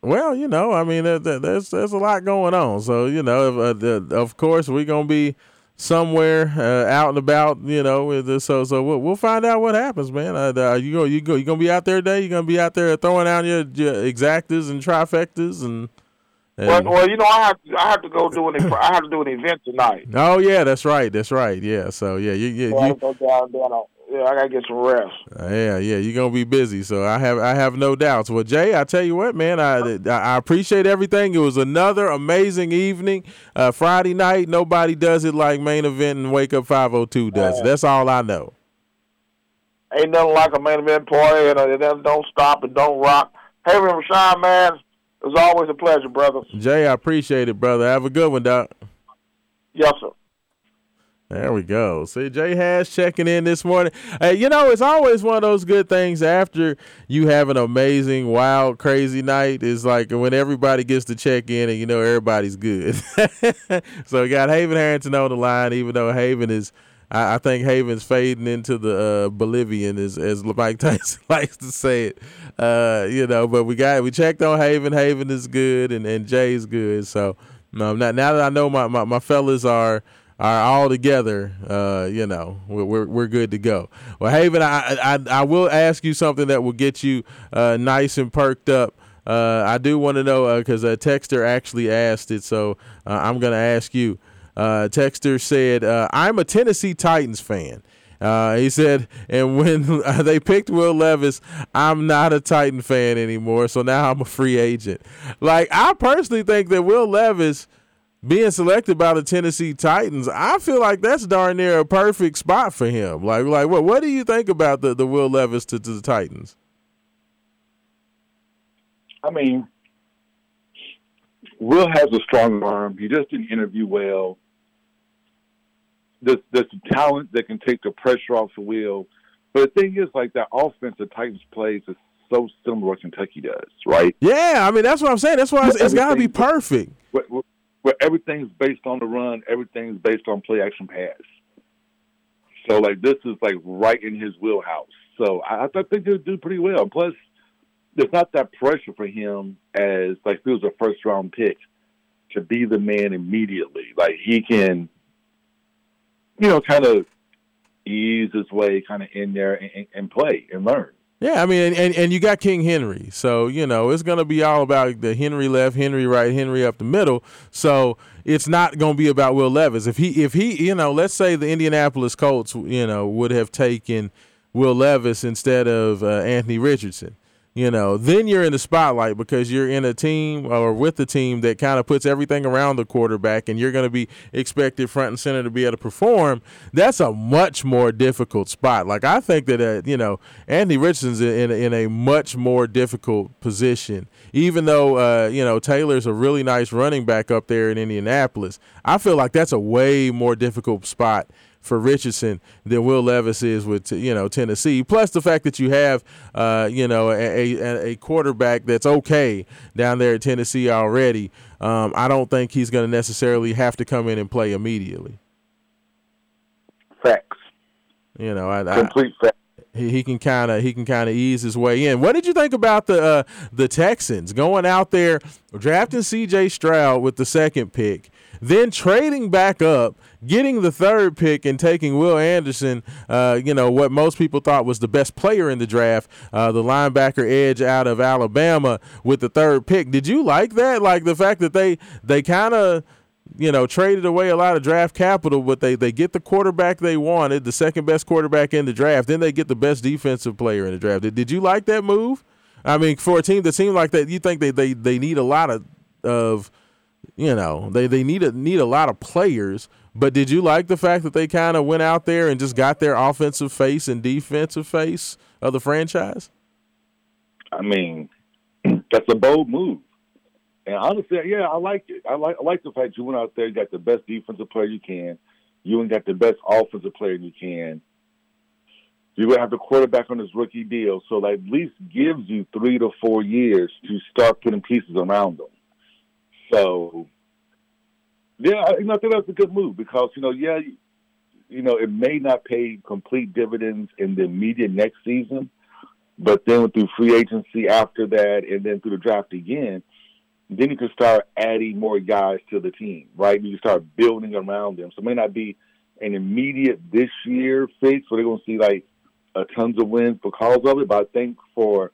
Well, you know, I mean, there, there- there's there's a lot going on. So, you know, uh, the, of course, we're gonna be somewhere uh, out and about. You know, so so we'll, we'll find out what happens, man. Uh, uh, you go, you go, you gonna be out there today? You gonna be out there throwing out your, your exactas and trifectas and. Well, and- well, you know, I have I have to go do an I have to do an event tonight. oh yeah, that's right, that's right. Yeah, so yeah, you, you, So I you have to go down, down on, yeah, I gotta get some rest. Uh, yeah, yeah, you're gonna be busy, so I have I have no doubts. Well, Jay, I tell you what, man, I I appreciate everything. It was another amazing evening, uh, Friday night. Nobody does it like main event and Wake Up 502 does. That's all I know. Ain't nothing like a main event party, and uh, it don't stop and don't rock. Hey, Raashaan, man, it was always a pleasure, brother. Jay, I appreciate it, brother. Have a good one, Doc. Yes, sir. There we go. See, Jay Hash checking in this morning. Hey, you know, it's always one of those good things after you have an amazing, wild, crazy night. It's like when everybody gets to check in and you know everybody's good. [LAUGHS] so we got Haven Harrington on the line, even though Haven is, I, I think Haven's fading into the uh, Bolivian, as, as Mike [LAUGHS] Tyson likes to say it. Uh, you know, but we got we checked on Haven. Haven is good, and, and Jay's good. So no, now, now that I know my, my, my fellas are are all together, uh, you know, we're, we're good to go. Well, Haven, I, I I will ask you something that will get you uh, nice and perked up. Uh, I do want to know because a texter actually asked it, so uh, I'm going to ask you. Uh, texter said, uh, "I'm a Tennessee Titans fan." Uh, he said, and when [LAUGHS] they picked Will Levis, I'm not a Titan fan anymore. So now I'm a free agent. Like I personally think that Will Levis being selected by the Tennessee Titans, I feel like that's darn near a perfect spot for him. Like, like what? What do you think about the, the Will Levis to, to the Titans? I mean, Will has a strong arm. He just didn't interview well. There's, there's some talent that can take the pressure off of Will. But the thing is, like, that offense the Titans plays is so similar to what Kentucky does, right? Yeah, I mean that's what I'm saying. That's why it's, it's got to be perfect. Where, where- where everything's based on the run, everything's based on play action pass. So, like, this is, like, right in his wheelhouse. So, I, I think he'll do pretty well. Plus, there's not that pressure for him as, like, he was a first round pick to be the man immediately. Like, he can, you know, kind of ease his way kind of in there and- and play and learn. Yeah, I mean, and, and you got King Henry, so you know it's gonna be all about the Henry left, Henry right, Henry up the middle. So it's not gonna be about Will Levis. If he, if he, you know, let's say the Indianapolis Colts, you know, would have taken Will Levis instead of uh, Anthony Richardson, you know, then you're in the spotlight because you're in a team or with a team that kind of puts everything around the quarterback, and you're going to be expected front and center to be able to perform. That's a much more difficult spot. Like I think that uh, you know Anthony Richardson's in in a much more difficult position, even though uh, you know Taylor's a really nice running back up there in Indianapolis. I feel like that's a way more difficult spot for Richardson than Will Levis is with you know Tennessee. Plus the fact that you have uh, you know a, a, a quarterback that's okay down there at Tennessee already. Um, I don't think he's going to necessarily have to come in and play immediately. Facts. You know, I, I, Complete facts. he, he can kind of he can kind of ease his way in. What did you think about the uh, the Texans going out there drafting C.J. Stroud with the second pick, then trading back up, getting the third pick, and taking Will Anderson? Uh, you know what most people thought was the best player in the draft, uh, the linebacker edge out of Alabama with the third pick. Did you like that? Like the fact that they they kind of you know, traded away a lot of draft capital, but they, they get the quarterback they wanted, the second best quarterback in the draft. Then they get the best defensive player in the draft. Did, did you like that move? I mean, for a team that seemed like that, you think they, they, they need a lot of, of you know, they, they need a, need a lot of players. But did you like the fact that they kind of went out there and just got their offensive face and defensive face of the franchise? I mean, [CLEARS THROAT] that's a bold move. And honestly, yeah, I like it. I like I like the fact you went out there, you got the best defensive player you can, you and got the best offensive player you can. You're gonna have the quarterback on his rookie deal, so that at least gives you three to four years to start putting pieces around them. So, yeah, you know, I think that's a good move because you know, yeah, you, know, it may not pay complete dividends in the immediate next season, but then through free agency after that, and then through the draft again, then you can start adding more guys to the team, right? You can start building around them. So it may not be an immediate this year fix where they're going to see like tons of wins because of it. But I think for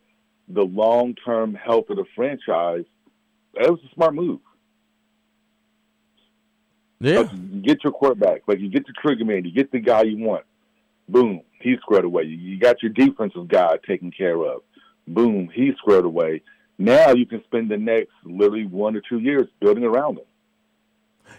the long term health of the franchise, that was a smart move. Yeah. Like, you get your quarterback, like you get the trigger man, you get the guy you want. Boom, he's squared away. You, you got your defensive guy taken care of. Boom, he's squared away. Now you can spend the next literally one or two years building around him.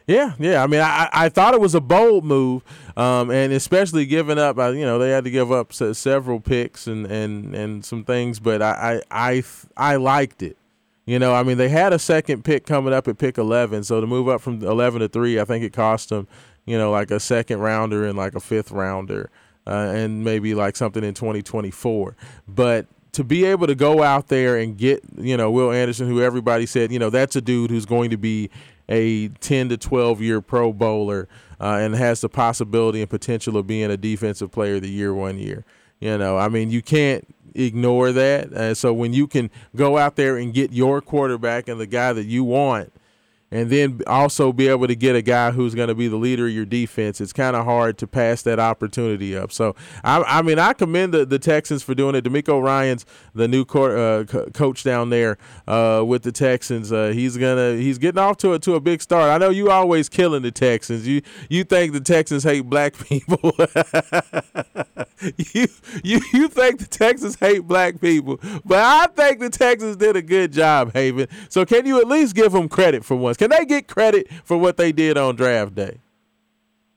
Yeah, yeah. I mean, I, I thought it was a bold move, um, and especially giving up. uh, You know, they had to give up several picks and, and, and some things, but I, I I I liked it. You know, I mean, they had a second pick coming up at pick eleven, so to move up from eleven to three, I think it cost them, you know, like a second rounder and like a fifth rounder, uh, and maybe like something in twenty twenty four. But to be able to go out there and get, you know, Will Anderson, who everybody said, you know, that's a dude who's going to be a 10 to 12 year Pro Bowler uh, and has the possibility and potential of being a defensive player of the year one year. You know, I mean, you can't ignore that. Uh, so when you can go out there and get your quarterback and the guy that you want, and then also be able to get a guy who's going to be the leader of your defense, it's kind of hard to pass that opportunity up. So, I, I mean, I commend the, the Texans for doing it. DeMeco Ryans the new co- uh, co- coach down there uh, with the Texans. Uh, he's gonna he's getting off to a to a big start. I know you always killing the Texans. You you think the Texans hate black [LAUGHS] people. you you you think the Texans hate black people, but I think the Texans did a good job, Haven. So can you at least give them credit for Can they get credit for what they did on draft day?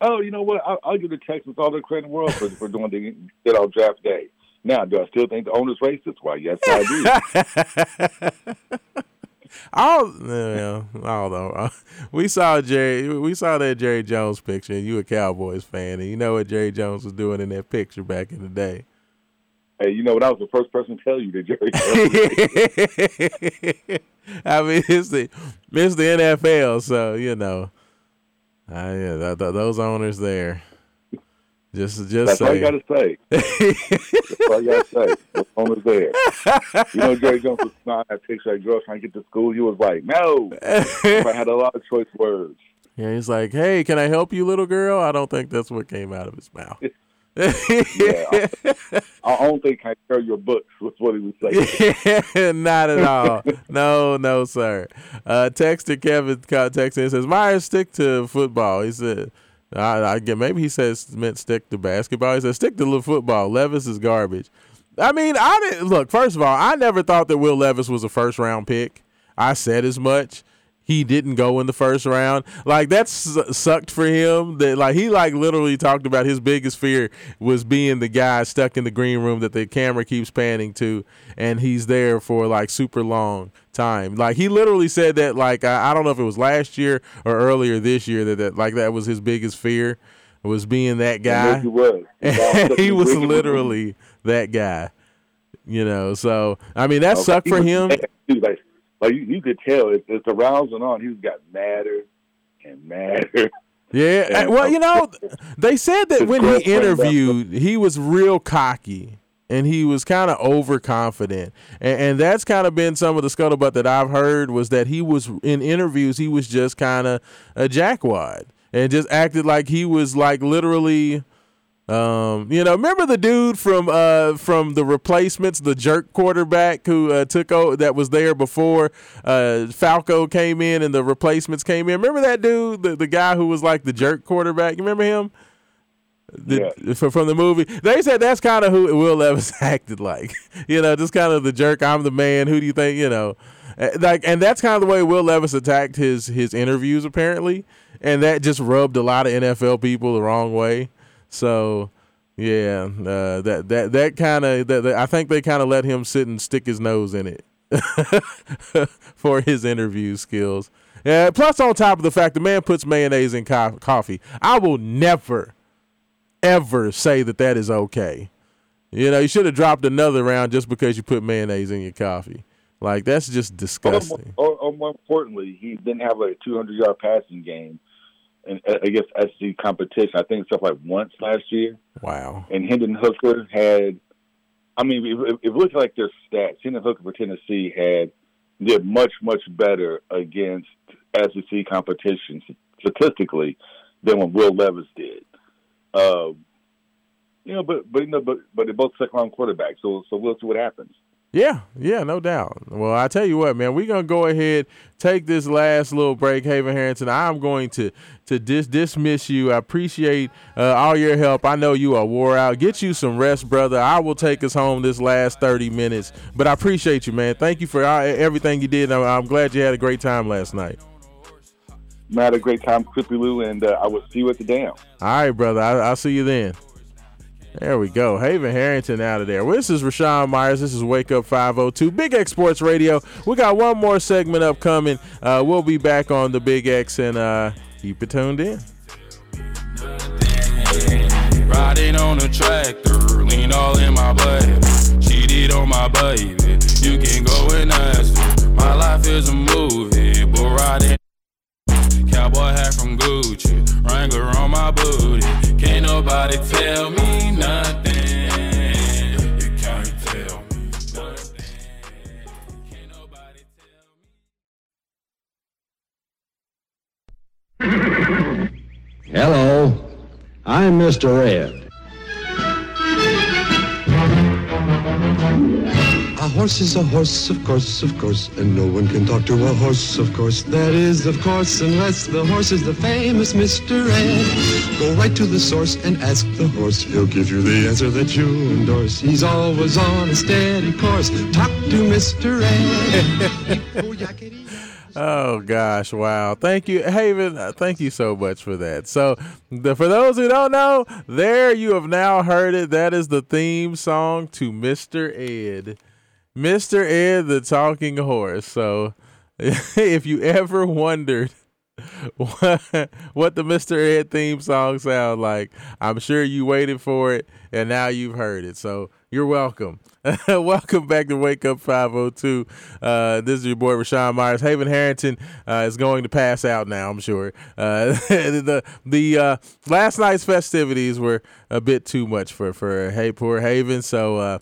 Oh, you know what? I, I'll give the Texans all the credit in the world for, for doing the did on draft day. Now, do I still think the owner's racist? Why, yes, I do. [LAUGHS] All yeah, although uh, we saw Jerry, we saw that Jerry Jones picture, and you a Cowboys fan, and you know what Jerry Jones was doing in that picture back in the day. Hey, you know what? I was the first person to tell you that Jerry. [LAUGHS] I mean, it's the it's the NFL, so you know, uh, yeah, th- th- those owners there. Just, just That's all you got to say. That's all you got to say. The owner's there. You know, Jerry Jones was smiling at that picture of girl trying to get to school. He was like, no. I had a lot of choice words. Yeah, he's like, "Hey, can I help you, little girl?" I don't think that's what came out of his mouth. [LAUGHS] Yeah. [LAUGHS] I don't think I carry your books. Was what he was saying. [LAUGHS] Not at all. No, no, sir. Uh, texter Kevin texting and says, Myers, stick to football. He said, I, I get maybe he says meant stick to basketball. He said, stick to the football. Levis is garbage. I mean, I didn't look. First of all, I never thought that Will Levis was a first round pick. I said as much. He didn't go in the first round. Like that su- sucked for him. That like he like literally talked about his biggest fear was being the guy stuck in the green room that the camera keeps panning to, and he's there for like super long time. Like he literally said that like I, I don't know if it was last year or earlier this year that, that like that was his biggest fear was being that guy. He was. [LAUGHS] He was all stuck he in the was green room. literally that guy. You know, so I mean that Okay, sucked for him. Like, like you, you could tell as, as the rounds went on, he's got madder and madder. Yeah. And- eh, well, you know, they said that when he interviewed, he was real cocky and he was kind of overconfident. And, and that's kind of been some of the scuttlebutt that I've heard was that he was in interviews, he was just kind of a jackwad and just acted like he was like literally. Um, you know, remember the dude from uh from the replacements, the jerk quarterback who uh, took over that was there before uh Falco came in and the replacements came in. Remember that dude, the, the guy who was like the jerk quarterback? You remember him? The, from, from the movie, they said that's kind of who Will Levis [LAUGHS] acted like. You know, just kind of the jerk. I'm the man. Who do you think? You know, like, and that's kind of the way Will Levis attacked his his interviews apparently, and that just rubbed a lot of NFL people the wrong way. So, yeah, uh, that that that kind of I think they kind of let him sit and stick his nose in it [LAUGHS] for his interview skills. Yeah, plus, on top of the fact the man puts mayonnaise in co- coffee, I will never, ever say that that is okay. You know, you should have dropped another round just because you put mayonnaise in your coffee. Like that's just disgusting. Or, or, or more importantly, he didn't have a 200 yard passing game, and uh, I guess SC competition. I think it's stuff like once last year. Wow. And Hendon Hooker had. I mean, if, if you look like their stats, Hendon Hooker for Tennessee had did much much better against SEC competition statistically than what Will Levis did. Um, you know, but but you know, but but they're both second round quarterbacks, so so we'll see what happens. Yeah, yeah, no doubt. Well, I tell you what, man, we're gonna go ahead take this last little break, Haven Harrington. I'm going to to dis- dismiss you. I appreciate uh, all your help. I know you are wore out. Get you some rest, brother. I will take us home this last 30 minutes, but I appreciate you, man. Thank you for all, everything you did. I'm, I'm glad you had a great time last night. I had a great time, Crippy Lou, and uh, I will see you at the dam. All right, brother. I, I'll see you then. There we go. Haven Harrington out of there. Well, this is Raashaan Myers. This is Wake Up 502, Big X Sports Radio. We got one more segment upcoming. Uh, we'll be back on the Big X and uh, keep it tuned in. Riding on a tractor, lean all in my blood. Cheated on my baby. You can go and ask. My life is a movie, but riding. Cowboy hat from Gucci, Wrangler on my booty. Can't nobody tell me nothing. Hello, I'm Mr. Ed. A horse is a horse, of course, of course, and no one can talk to a horse, of course. That is, of course, unless the horse is the famous Mr. Ed. Go right to the source and ask the horse. He'll give you the answer that you endorse. He's always on a steady course. Talk to Mr. Ed. [LAUGHS] Oh. Oh gosh, wow! Thank you, Haven. uh, Thank you so much for that. So, the, for those who don't know, there you have now heard it. That is the theme song to Mr. Ed, Mr. Ed, the talking horse. So, [LAUGHS] if you ever wondered what, [LAUGHS] what the Mr. Ed theme song sounds like, I'm sure you waited for it, and now you've heard it. So, you're welcome. [LAUGHS] welcome back to Wake Up 502. Uh, this is your boy Raashaan Myers. Haven Harrington uh, is going to pass out now, I'm sure. Uh, the the uh, last night's festivities were a bit too much for, for hey, poor Haven, so uh,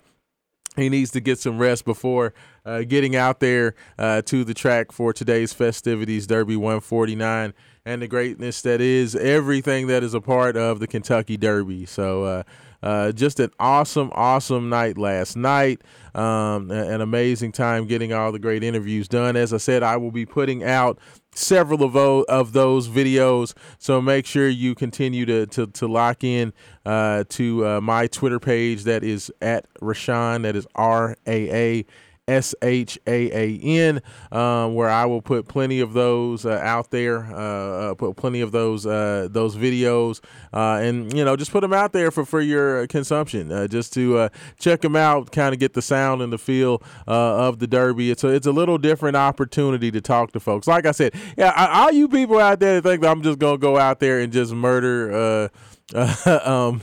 he needs to get some rest before uh, getting out there uh, to the track for today's festivities, Derby 149, and the greatness that is everything that is a part of the Kentucky Derby. So, uh, uh, just an awesome, awesome night last night. Um, an amazing time getting all the great interviews done. As I said, I will be putting out several of those, of those videos. So make sure you continue to, to, to lock in uh, to uh, my Twitter page. That is at Raashaan. That is R A A. S H A A N, um, where I will put plenty of those uh, out there. Uh, uh, put plenty of those uh, those videos, uh, and you know, just put them out there for for your consumption, uh, just to check them out, kind of get the sound and the feel of the Derby. It's a it's a little different opportunity to talk to folks. Like I said, yeah, all you people out there that think that I'm just gonna go out there and just murder. Uh, [LAUGHS] um,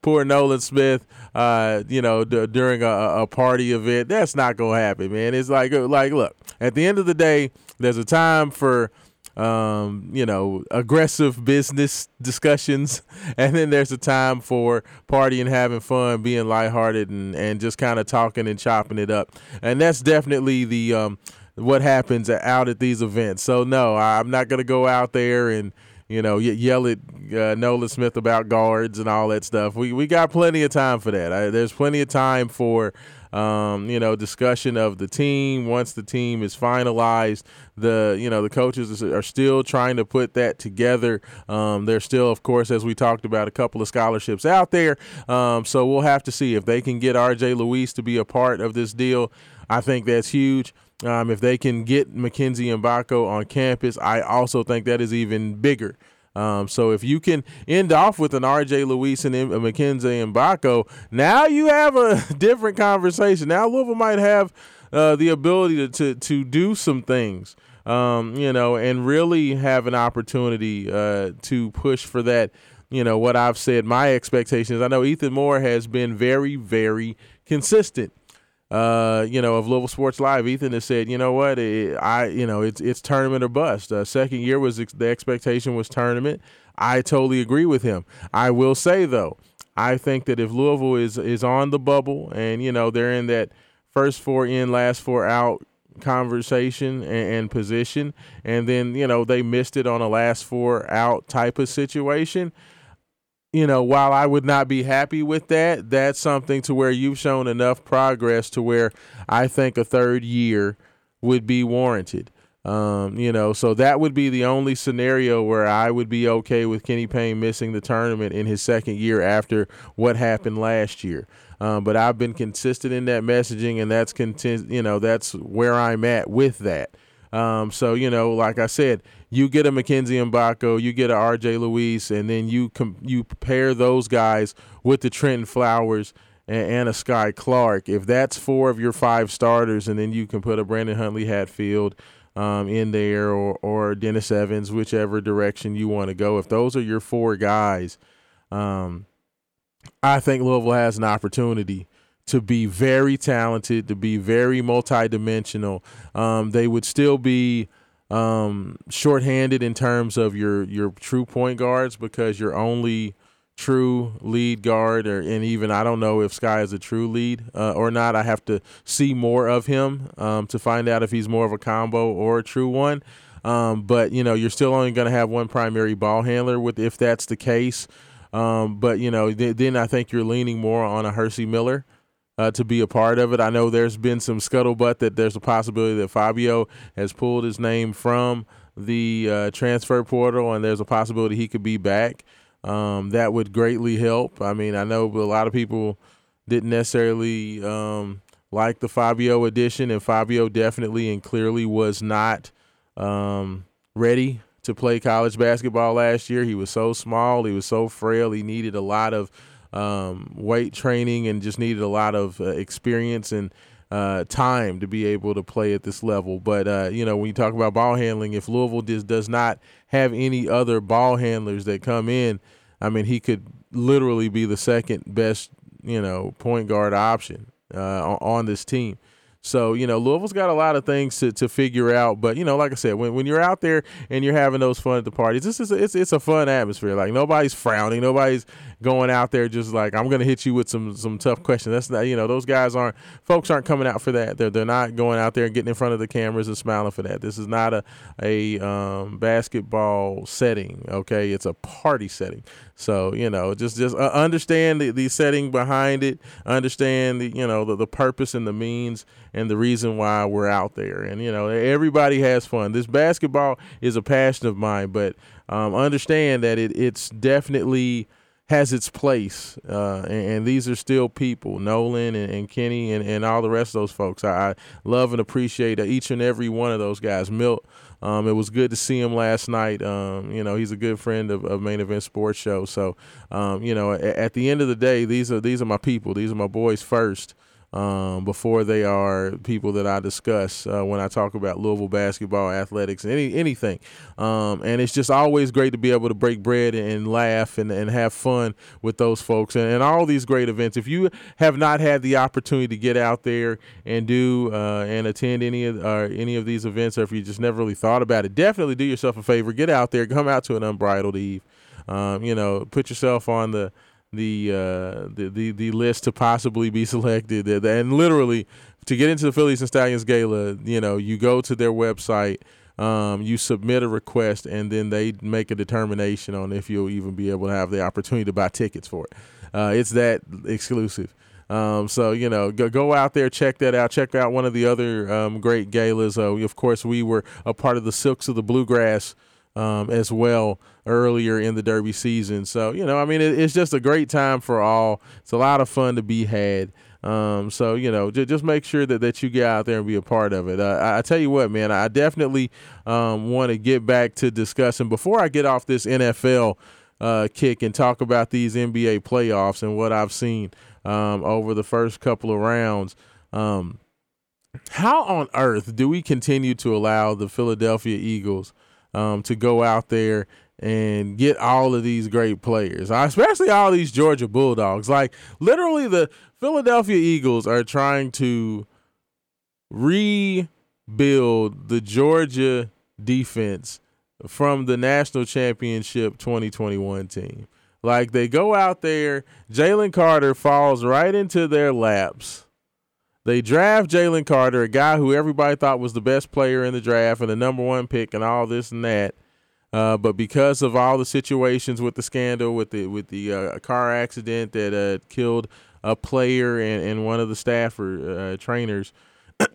poor Nolan Smith, uh, you know, d- during a, a party event. That's not gonna happen, man. It's like, uh, like, look, at the end of the day, there's a time for, um, you know, aggressive business discussions, [LAUGHS] and then there's a time for partying, having fun, being lighthearted, and and just kind of talking and chopping it up. And that's definitely the um, what happens out at these events. So no, I'm not gonna go out there and you know, yell at uh, Nolan Smith about guards and all that stuff. We we got plenty of time for that. I, there's plenty of time for, um, you know, discussion of the team once the team is finalized. The you know the coaches are still trying to put that together. Um, there's still, of course, as we talked about, a couple of scholarships out there. Um, so we'll have to see if they can get R.J. Luis to be a part of this deal. I think that's huge. Um, if they can get Mackenzie Mgbako on campus, I also think that is even bigger. Um, so if you can end off with an RJ Luis and a Mackenzie Mgbako, now you have a [LAUGHS] different conversation. Now Louisville might have uh, the ability to, to to do some things. Um, you know, and really have an opportunity uh, to push for that. You know what I've said. My expectations. I know Ethan Moore has been very, very consistent uh, you know, of Louisville Sports Live, Ethan has said, you know what, it, I, you know, it's it's tournament or bust. Uh, second year was ex- the expectation was tournament. I totally agree with him. I will say though, I think that if Louisville is is on the bubble and you know they're in that first four in, last four out conversation and, and position, and then you know they missed it on a last four out type of situation you know, while I would not be happy with that, that's something to where you've shown enough progress to where I think a third year would be warranted. Um, you know, so that would be the only scenario where I would be okay with Kenny Payne missing the tournament in his second year after what happened last year. Um, but I've been consistent in that messaging, and that's content. You know, that's where I'm at with that. Um, so you know, like I said, you get a Mackenzie Mgbako, you get a R.J. Luis, and then you com- you pair those guys with the Trentyn Flowers and, and, a Skyy Clark. If that's four of your five starters, and then you can put a Brandon Huntley Hatfield um, in there or or Dennis Evans, whichever direction you want to go. If those are your four guys, um, I think Louisville has an opportunity to be very talented, to be very multidimensional. Um, they would still be um, shorthanded in terms of your your true point guards because your only true lead guard, or and even I don't know if Skyy is a true lead uh, or not. I have to see more of him um, to find out if he's more of a combo or a true one. Um, but you know, you're still only going to have one primary ball handler with if that's the case. Um, but you know, th- then I think you're leaning more on a Hercy Miller uh, to be a part of it. I know there's been some scuttlebutt that there's a possibility that Fabio has pulled his name from the uh, transfer portal, and there's a possibility he could be back. Um, that would greatly help. I mean, I know a lot of people didn't necessarily um, like the Fabio addition, and Fabio definitely and clearly was not um, ready to play college basketball last year. He was so small, he was so frail, he needed a lot of um, weight training and just needed a lot of uh, experience and uh, time to be able to play at this level. But uh, you know, when you talk about ball handling, if Louisville just does not have any other ball handlers that come in, I mean, he could literally be the second best, you know, point guard option uh, on this team. So, you know, Louisville's got a lot of things to, to figure out. But, you know, like I said, when, when you're out there and you're having those fun at the parties, this is a, it's, it's a fun atmosphere. Like nobody's frowning. Nobody's going out there just like, I'm going to hit you with some, some tough questions. That's not, you know, those guys aren't, folks aren't coming out for that. They're, they're not going out there and getting in front of the cameras and smiling for that. This is not a, a um, basketball setting. Okay. It's a party setting. So you know, just just uh, understand the, the setting behind it, understand the you know the, the purpose and the means and the reason why we're out there, and you know everybody has fun. This basketball is a passion of mine, but um, understand that it it's definitely has its place, uh, and, and, these are still people, Nolan and, and Kenny and, and all the rest of those folks. I, I love and appreciate each and every one of those guys. Milt um, it was good to see him last night. Um, you know, he's a good friend of, of Main Event Sports Show. So, um, you know, at, at, the end of the day, these are these are my people. These are my boys first um, before they are people that I discuss uh, when I talk about Louisville basketball, athletics, any anything. Um, and it's just always great to be able to break bread and laugh and, and have fun with those folks and, and all these great events. If you have not had the opportunity to get out there and do uh, and attend any of uh, any of these events, or if you just never really thought about it, definitely do yourself a favor. Get out there, come out to an unbridled eve. Um, you know, put yourself on the the, uh, the the the list to possibly be [LAUGHS] selected. And literally, to get into the Fillies and Stallions Gala, you know, you go to their website, um, you submit a request, and then they make a determination on if you'll even be able to have the opportunity to buy tickets for it. Uh, it's that exclusive. Um, so you know, go, go out there, check that out. Check out one of the other um, great galas. Uh, of course, we were a part of the Silks of the Bluegrass um, as well earlier in the Derby season. So, you know, I mean, it, it's just a great time for all. It's a lot of fun to be had. Um, so, you know, j- just make sure that, that you get out there and be a part of it. Uh, I, I tell you what, man, I definitely um, want to get back to discussing before I get off this NFL uh, kick and talk about these NBA playoffs and what I've seen um, over the first couple of rounds. Um, how on earth do we continue to allow the Philadelphia Eagles um, to go out there and get all of these great players, especially all these Georgia Bulldogs? Like literally, the Philadelphia Eagles are trying to rebuild the Georgia defense from the national championship 2021 team. Like they go out there, Jalen Carter falls right into their laps. They draft Jalen Carter, a guy who everybody thought was the best player in the draft and the number one pick and all this and that. Uh, but because of all the situations with the scandal, with the with the uh, car accident that uh, killed a player and, and one of the staffer uh, trainers, [COUGHS]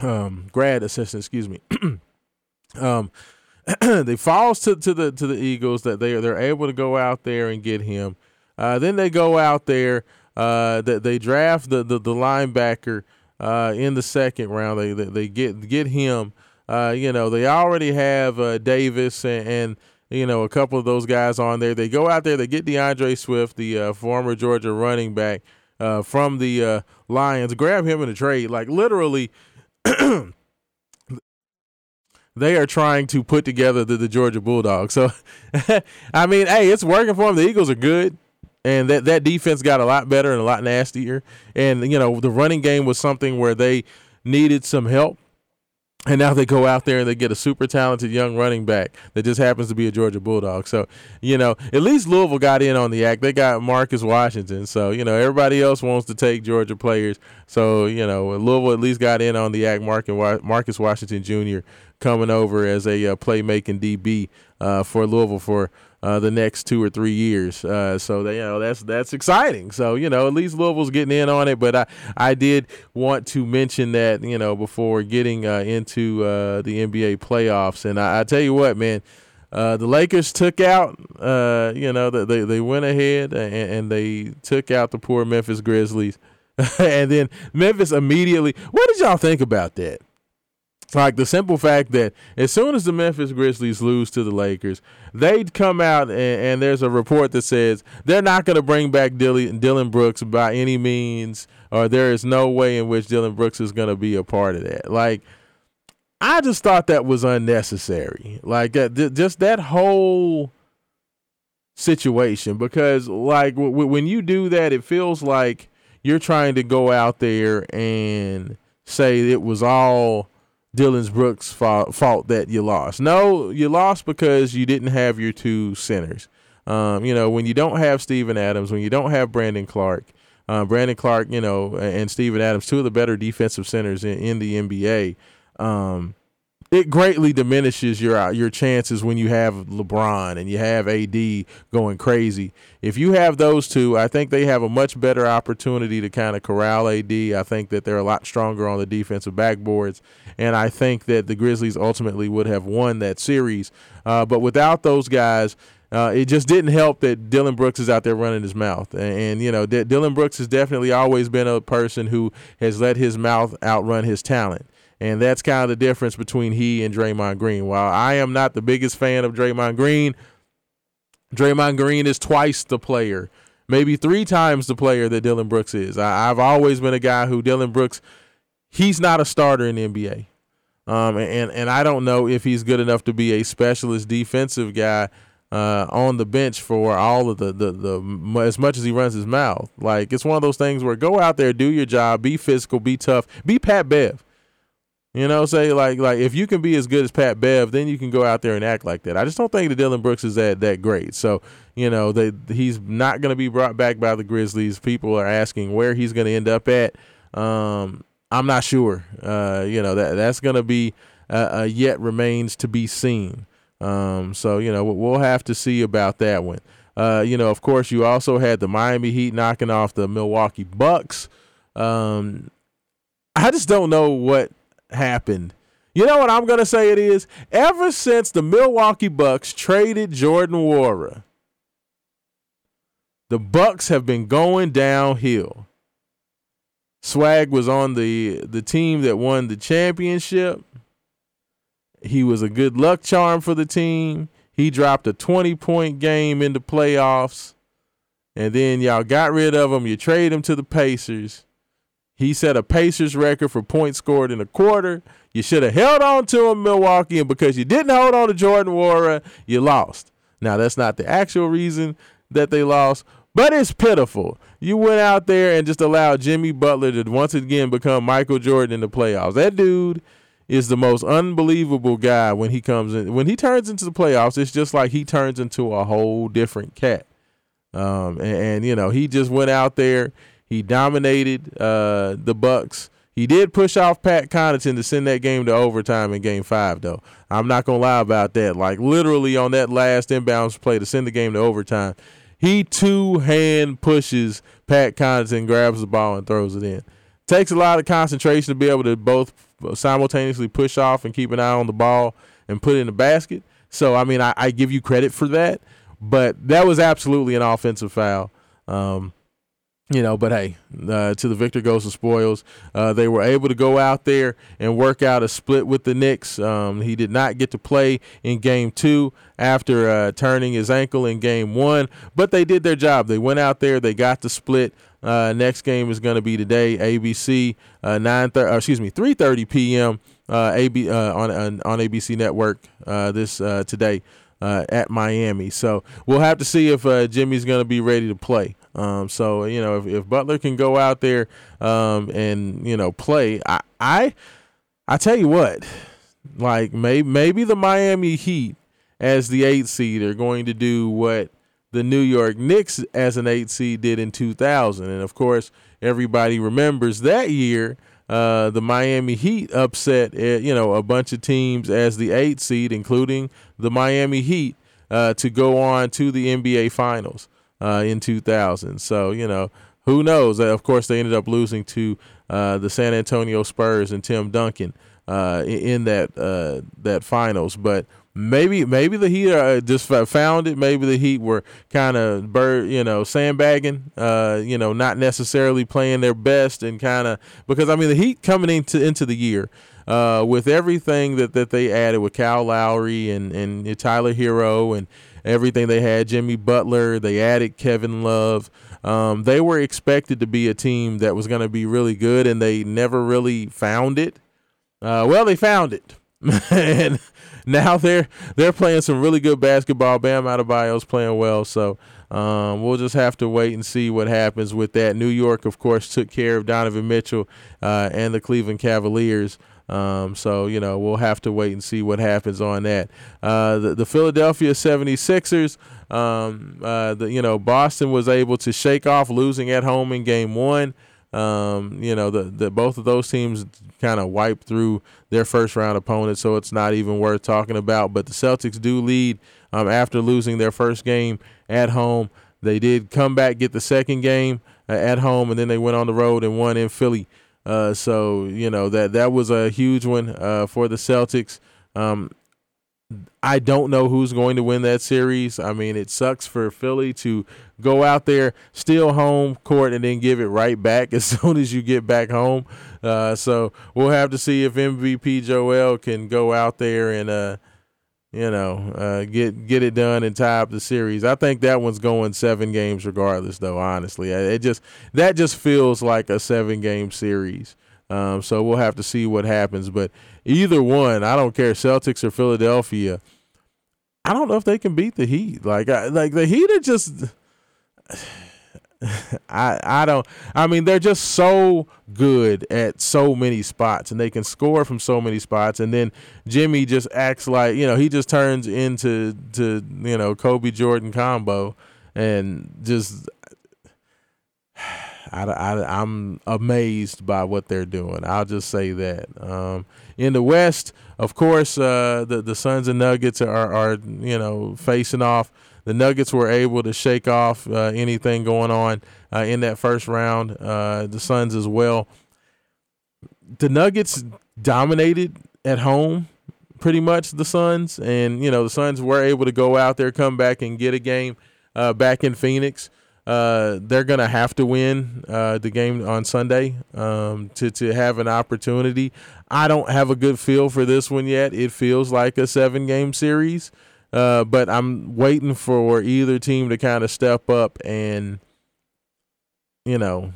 um, grad assistant, excuse me. [COUGHS] um, [COUGHS] they falls to, to the to the Eagles that they they're able to go out there and get him. Uh, then they go out there uh, that they draft the the, the linebacker in the second round. They they, they get get him. Uh, you know they already have uh, Davis and, and you know a couple of those guys on there. They go out there. They get D'Andre Swift, the uh, former Georgia running back uh, from the uh, Lions. Grab him in a trade. Like literally. [CLEARS THROAT] they are trying to put together the, the Georgia Bulldogs. So, [LAUGHS] I mean, hey, it's working for them. The Eagles are good, and that that defense got a lot better and a lot nastier. And you know, the running game was something where they needed some help. And now they go out there and they get a super talented young running back that just happens to be a Georgia Bulldog. So, you know, at least Louisville got in on the act. They got Marcus Washington. So, you know, everybody else wants to take Georgia players. So, you know, Louisville at least got in on the act. Marcus Washington Jr. coming over as a uh, playmaking DB uh, for Louisville for uh, the next two or three years. Uh, so that, you know that's that's exciting. So you know at least Louisville's getting in on it. But I I did want to mention that you know before getting uh, into uh, the NBA playoffs. And I, I tell you what, man. Uh, the Lakers took out, uh, you know, they they went ahead and, and they took out the poor Memphis Grizzlies, [LAUGHS] and then Memphis immediately. What did y'all think about that? Like the simple fact that as soon as the Memphis Grizzlies lose to the Lakers, they'd come out and, and there's a report that says they're not going to bring back Dillon, Dillon Brooks by any means, or there is no way in which Dillon Brooks is going to be a part of that. Like, I just thought that was unnecessary. Like that, just that whole situation, because like w- when you do that, it feels like you're trying to go out there and say it was all Dillon Brooks' fault, fault that you lost. No, you lost because you didn't have your two centers. Um, you know, when you don't have Steven Adams, when you don't have Brandon Clarke, uh, Brandon Clarke, you know, and Steven Adams, two of the better defensive centers in, in the NBA. Um, it greatly diminishes your uh, your chances when you have LeBron and you have AD going crazy. If you have those two, I think they have a much better opportunity to kind of corral AD. I think that they're a lot stronger on the defensive backboards, and I think that the Grizzlies ultimately would have won that series. Uh, but without those guys. Uh, it just didn't help that Dillon Brooks is out there running his mouth, and, and you know D- Dillon Brooks has definitely always been a person who has let his mouth outrun his talent. And that's kind of the difference between he and Draymond Green. While I am not the biggest fan of Draymond Green, Draymond Green is twice the player, maybe three times the player that Dillon Brooks is. I, have always been a guy who Dillon Brooks, he's not a starter in the NBA. Um, and, and I don't know if he's good enough to be a specialist defensive guy uh, on the bench for all of the, the, the, as much as he runs his mouth. Like, it's one of those things where go out there, do your job, be physical, be tough, be Pat Bev. You know, say like like if you can be as good as Pat Bev, then you can go out there and act like that. I just don't think that Dillon Brooks is that that great. So you know, they he's not going to be brought back by the Grizzlies. People are asking where he's going to end up at. Um, I'm not sure. Uh, you know that that's going to be uh, uh, yet remains to be seen. Um, so you know we'll have to see about that one. Uh, you know, of course, you also had the Miami Heat knocking off the Milwaukee Bucks. Um, I just don't know what happened. You know what I'm going to say it is? Ever since the Milwaukee Bucks traded Jordan Nwora, the Bucks have been going downhill. Swag was on the the team that won the championship. He was a good luck charm for the team. He dropped a 20 point game in the playoffs. And then y'all got rid of him. You trade him to the Pacers He set a Pacers record for points scored in a quarter. You should have held on to him, Milwaukee, and because you didn't hold on to Jordan Nwora, you lost. Now that's not the actual reason that they lost, but it's pitiful. You went out there and just allowed Jimmy Butler to once again become Michael Jordan in the playoffs. That dude is the most unbelievable guy when he comes in. When he turns into the playoffs, it's just like he turns into a whole different cat. Um, and, and, you know, he just went out there. He dominated uh, the Bucks. He did push off Pat Connaughton to send that game to overtime in Game Five, though. I'm not gonna lie about that. Like literally on that last inbounds play to send the game to overtime, he two hand pushes Pat Connaughton, grabs the ball and throws it in. Takes a lot of concentration to be able to both simultaneously push off and keep an eye on the ball and put it in the basket. So I mean, I, I give you credit for that, but that was absolutely an offensive foul. Um, you know, but hey, uh, to the victor goes the spoils. Uh, they were able to go out there and work out a split with the Knicks. Um, he did not get to play in game two after uh, turning his ankle in game one, but they did their job. They went out there, they got the split. Uh, next game is going to be today, ABC, uh, nine thirty. excuse me, three thirty p.m. Uh, AB on, on on ABC Network this today at Miami. So we'll have to see if Jimmy's going to be ready to play. Um, so you know, if, if Butler can go out there um, and you know play, I, I I tell you what, like maybe maybe the Miami Heat as the eight seed are going to do what the New York Knicks as an eight seed did in 2000, and of course everybody remembers that year. Uh, the Miami Heat upset, uh, you know, a bunch of teams as the eight seed, including the Miami Heat, uh, to go on to the NBA Finals uh, in 2000. So, you know, who knows? Uh, of course, they ended up losing to uh, the San Antonio Spurs and Tim Duncan uh, in that uh, that finals. But maybe maybe the Heat uh, just found it. Maybe the Heat were kind of bird, you know, sandbagging. you know, not necessarily playing their best and kind of because I mean the Heat coming into into the year. with everything that, that they added with Kyle Lowry and, and Tyler Herro and everything they had. Jimmy Butler, they added Kevin Love. Um, they were expected to be a team that was going to be really good, and they never really found it. Uh, well, they found it, [LAUGHS] and now they're they're playing some really good basketball. Bam Adebayo's playing well, so um, we'll just have to wait and see what happens with that. New York, of course, took care of Donovan Mitchell uh, and the Cleveland Cavaliers. Um, so, you know, we'll have to wait and see what happens on that. Uh, the, the, Philadelphia 76ers, um, uh, the, you know, Boston was able to shake off losing at home in game one. Um, you know, the, the both of those teams kind of wiped through their first round opponents, so it's not even worth talking about. But the Celtics do lead um, after losing their first game at home. They did come back, get the second game uh, at home, and then they went on the road and won in Philly. Uh, so you know that that was a huge one uh, for the Celtics. Um, I don't know who's going to win that series. I mean, it sucks for Philly to go out there, steal home court, and then give it right back [LAUGHS] as soon as you get back home. Uh, so we'll have to see if MVP Joel can go out there and uh, you know, uh, get get it done and tie up the series. I think that one's going seven games regardless, though. Honestly, it just that just feels like a seven game series. Um, so we'll have to see what happens. But either one, I don't care, Celtics or Philadelphia. I don't know if they can beat the Heat. Like, I, like the Heat are just. [LAUGHS] I I don't I mean they're just so good at so many spots and they can score from so many spots and then Jimmy just acts like you know he just turns into to you know Kobe Jordan combo and just [SIGHS] I, I, I'm amazed by what they're doing. I'll just say that. Um, in the West, of course, uh, the the Suns and Nuggets are, are you know facing off the Nuggets were able to shake off uh, anything going on uh, in that first round. Uh, the Suns as well. The Nuggets dominated at home, pretty much the Suns, and you know the Suns were able to go out there, come back, and get a game uh, back in Phoenix. Uh, they're gonna have to win the game on Sunday um, to to have an opportunity. I don't have a good feel for this one yet. It feels like a seven game series. Uh, but I'm waiting for either team to kind of step up and, you know,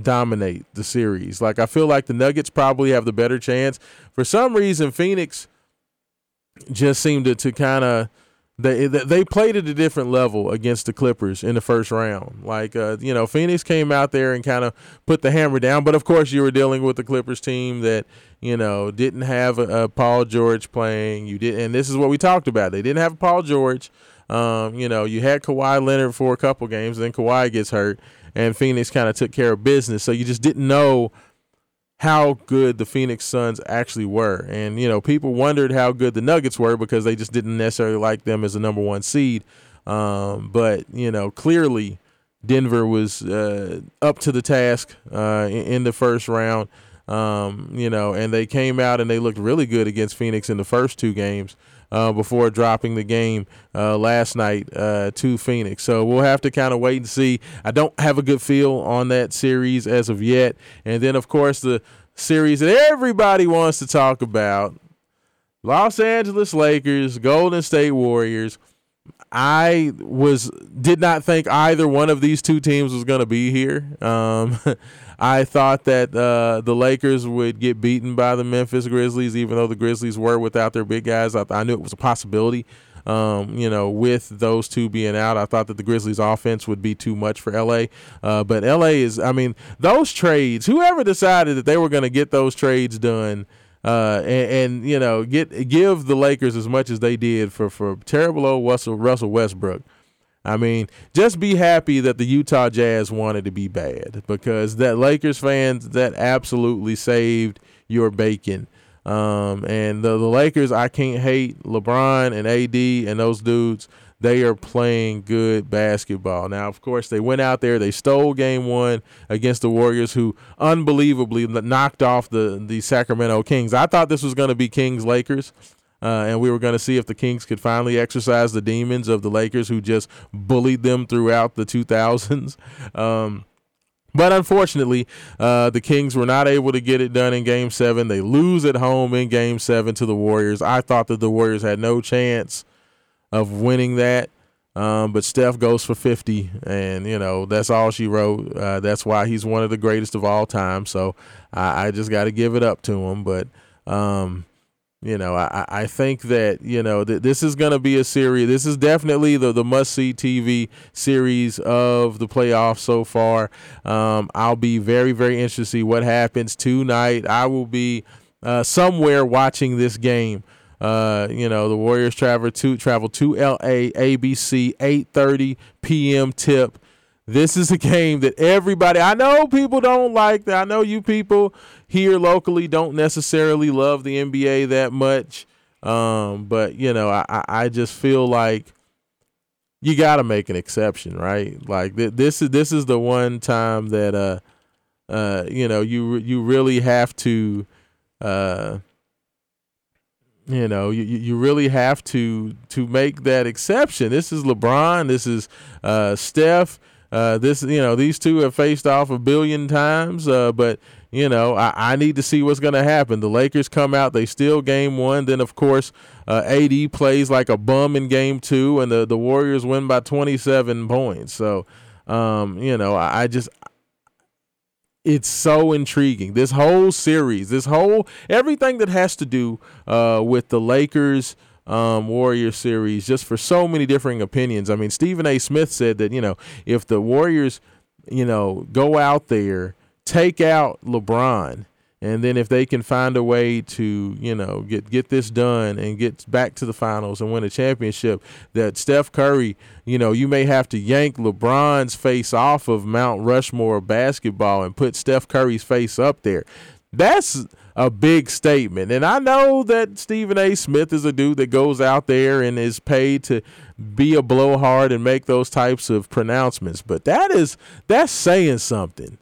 dominate the series. Like I feel like the Nuggets probably have the better chance. For some reason, Phoenix just seemed to, to kind of they they played at a different level against the Clippers in the first round. Like uh, you know, Phoenix came out there and kind of put the hammer down. But of course, you were dealing with the Clippers team that you know didn't have a, a Paul George playing. You did, and this is what we talked about. They didn't have Paul George. Um, you know, you had Kawhi Leonard for a couple games, then Kawhi gets hurt, and Phoenix kind of took care of business. So you just didn't know how good the Phoenix Suns actually were. And, you know, people wondered how good the Nuggets were because they just didn't necessarily like them as a number one seed. Um, but, you know, clearly Denver was uh, up to the task uh, in, the first round. Um, you know, and they came out and they looked really good against Phoenix in the first two games uh, before dropping the game uh, last night uh, to Phoenix. So we'll have to kind of wait and see. I don't have a good feel on that series as of yet. And then, of course, the series that everybody wants to talk about Los Angeles Lakers, Golden State Warriors. I was did not think either one of these two teams was going to be here. Um, [LAUGHS] I thought that uh, the Lakers would get beaten by the Memphis Grizzlies, even though the Grizzlies were without their big guys. I, I knew it was a possibility. Um, you know, with those two being out, I thought that the Grizzlies' offense would be too much for LA. Uh, but LA is, I mean, those trades. Whoever decided that they were going to get those trades done. Uh, and, and, you know, get give the Lakers as much as they did for for terrible old Russell Russell Westbrook. I mean, just be happy that the Utah Jazz wanted to be bad because that Lakers fans that absolutely saved your bacon. Um, and the, the Lakers, I can't hate LeBron and AD and those dudes. They are playing good basketball. Now, of course, they went out there, they stole game one against the Warriors, who unbelievably knocked off the, the Sacramento Kings. I thought this was going to be Kings Lakers. Uh, and we were going to see if the Kings could finally exercise the demons of the Lakers, who just bullied them throughout the 2000s. [LAUGHS] Um, but unfortunately, uh, the Kings were not able to get it done in Game Seven. They lose at home in Game Seven to the Warriors. I thought that the Warriors had no chance of winning that. Um, but Steph goes for 50, and you know that's all she wrote. Uh, that's why he's one of the greatest of all time. So I, I just got to give it up to him. But um, you know, I, I think that, you know, th- this is going to be a series. This is definitely the, the must see TV series of the playoffs so far. Um, I'll be very, very interested to see what happens tonight. I will be uh, somewhere watching this game. Uh, you know, the Warriors travel to travel to LA, ABC, 8:30 p.m. tip. This is a game that everybody. I know people don't like that. I know you people here locally don't necessarily love the NBA that much. Um, but you know, I, I just feel like you got to make an exception, right? Like th- this is this is the one time that uh uh you know you you really have to uh you know you you really have to to make that exception. This is LeBron. This is uh Steph. Uh, this you know these two have faced off a billion times, uh, but you know, I, I need to see what's going to happen. The Lakers come out, they steal game one. Then, of course, uh, AD plays like a bum in game two, and the, the Warriors win by 27 points. So, um, you know, I, I just, it's so intriguing. This whole series, this whole, everything that has to do uh, with the Lakers. Um, Warrior series, just for so many differing opinions. I mean, Stephen A. Smith said that, you know, if the Warriors, you know, go out there take out LeBron, and then if they can find a way to you know get get this done and get back to the finals and win a championship, that Steph Curry, you know, you may have to yank LeBron's face off of Mount Rushmore basketball and put Steph Curry's face up there. That's a big statement. And I know that Stephen A. Smith is a dude that goes out there and is paid to be a blowhard and make those types of pronouncements. But that is that's saying something.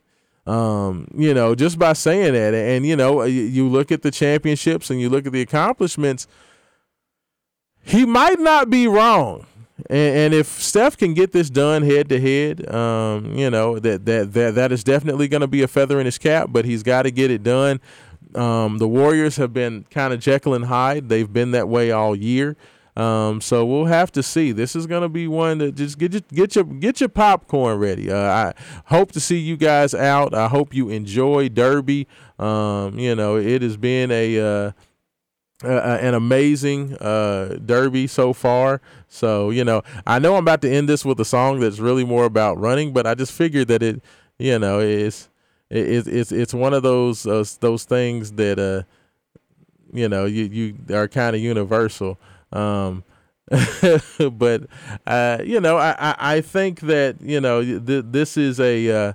Um, you know, just by saying that, and you know, you look at the championships and you look at the accomplishments, he might not be wrong. And, and if Steph can get this done head to head, um, you know that that that that is definitely going to be a feather in his cap. But he's got to get it done. Um, the Warriors have been kind of Jekyll and Hyde. They've been that way all year. Um, so we'll have to see. This is gonna be one that just get your get your get your popcorn ready. Uh, I hope to see you guys out. I hope you enjoy Derby. Um, you know, it has been a uh, uh, an amazing uh, derby so far. So you know, I know I'm about to end this with a song that's really more about running, but I just figured that it, you know, is it, it's it's one of those uh, those things that uh, you know, you you are kind of universal. Um, [LAUGHS] but uh, you know, I, I I think that you know th- this is a uh,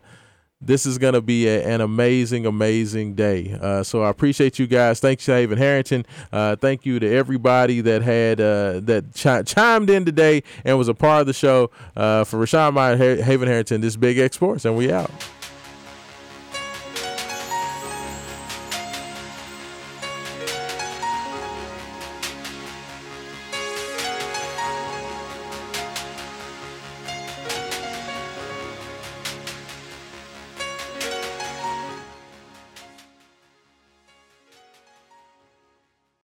this is going to be a, an amazing, amazing day. Uh, so I appreciate you guys. Thanks Haven Harrington. Uh, thank you to everybody that had uh, that chi- chimed in today and was a part of the show. Uh, for Raashaan Myers, Haven Harrington, this Big X Sports, and we out.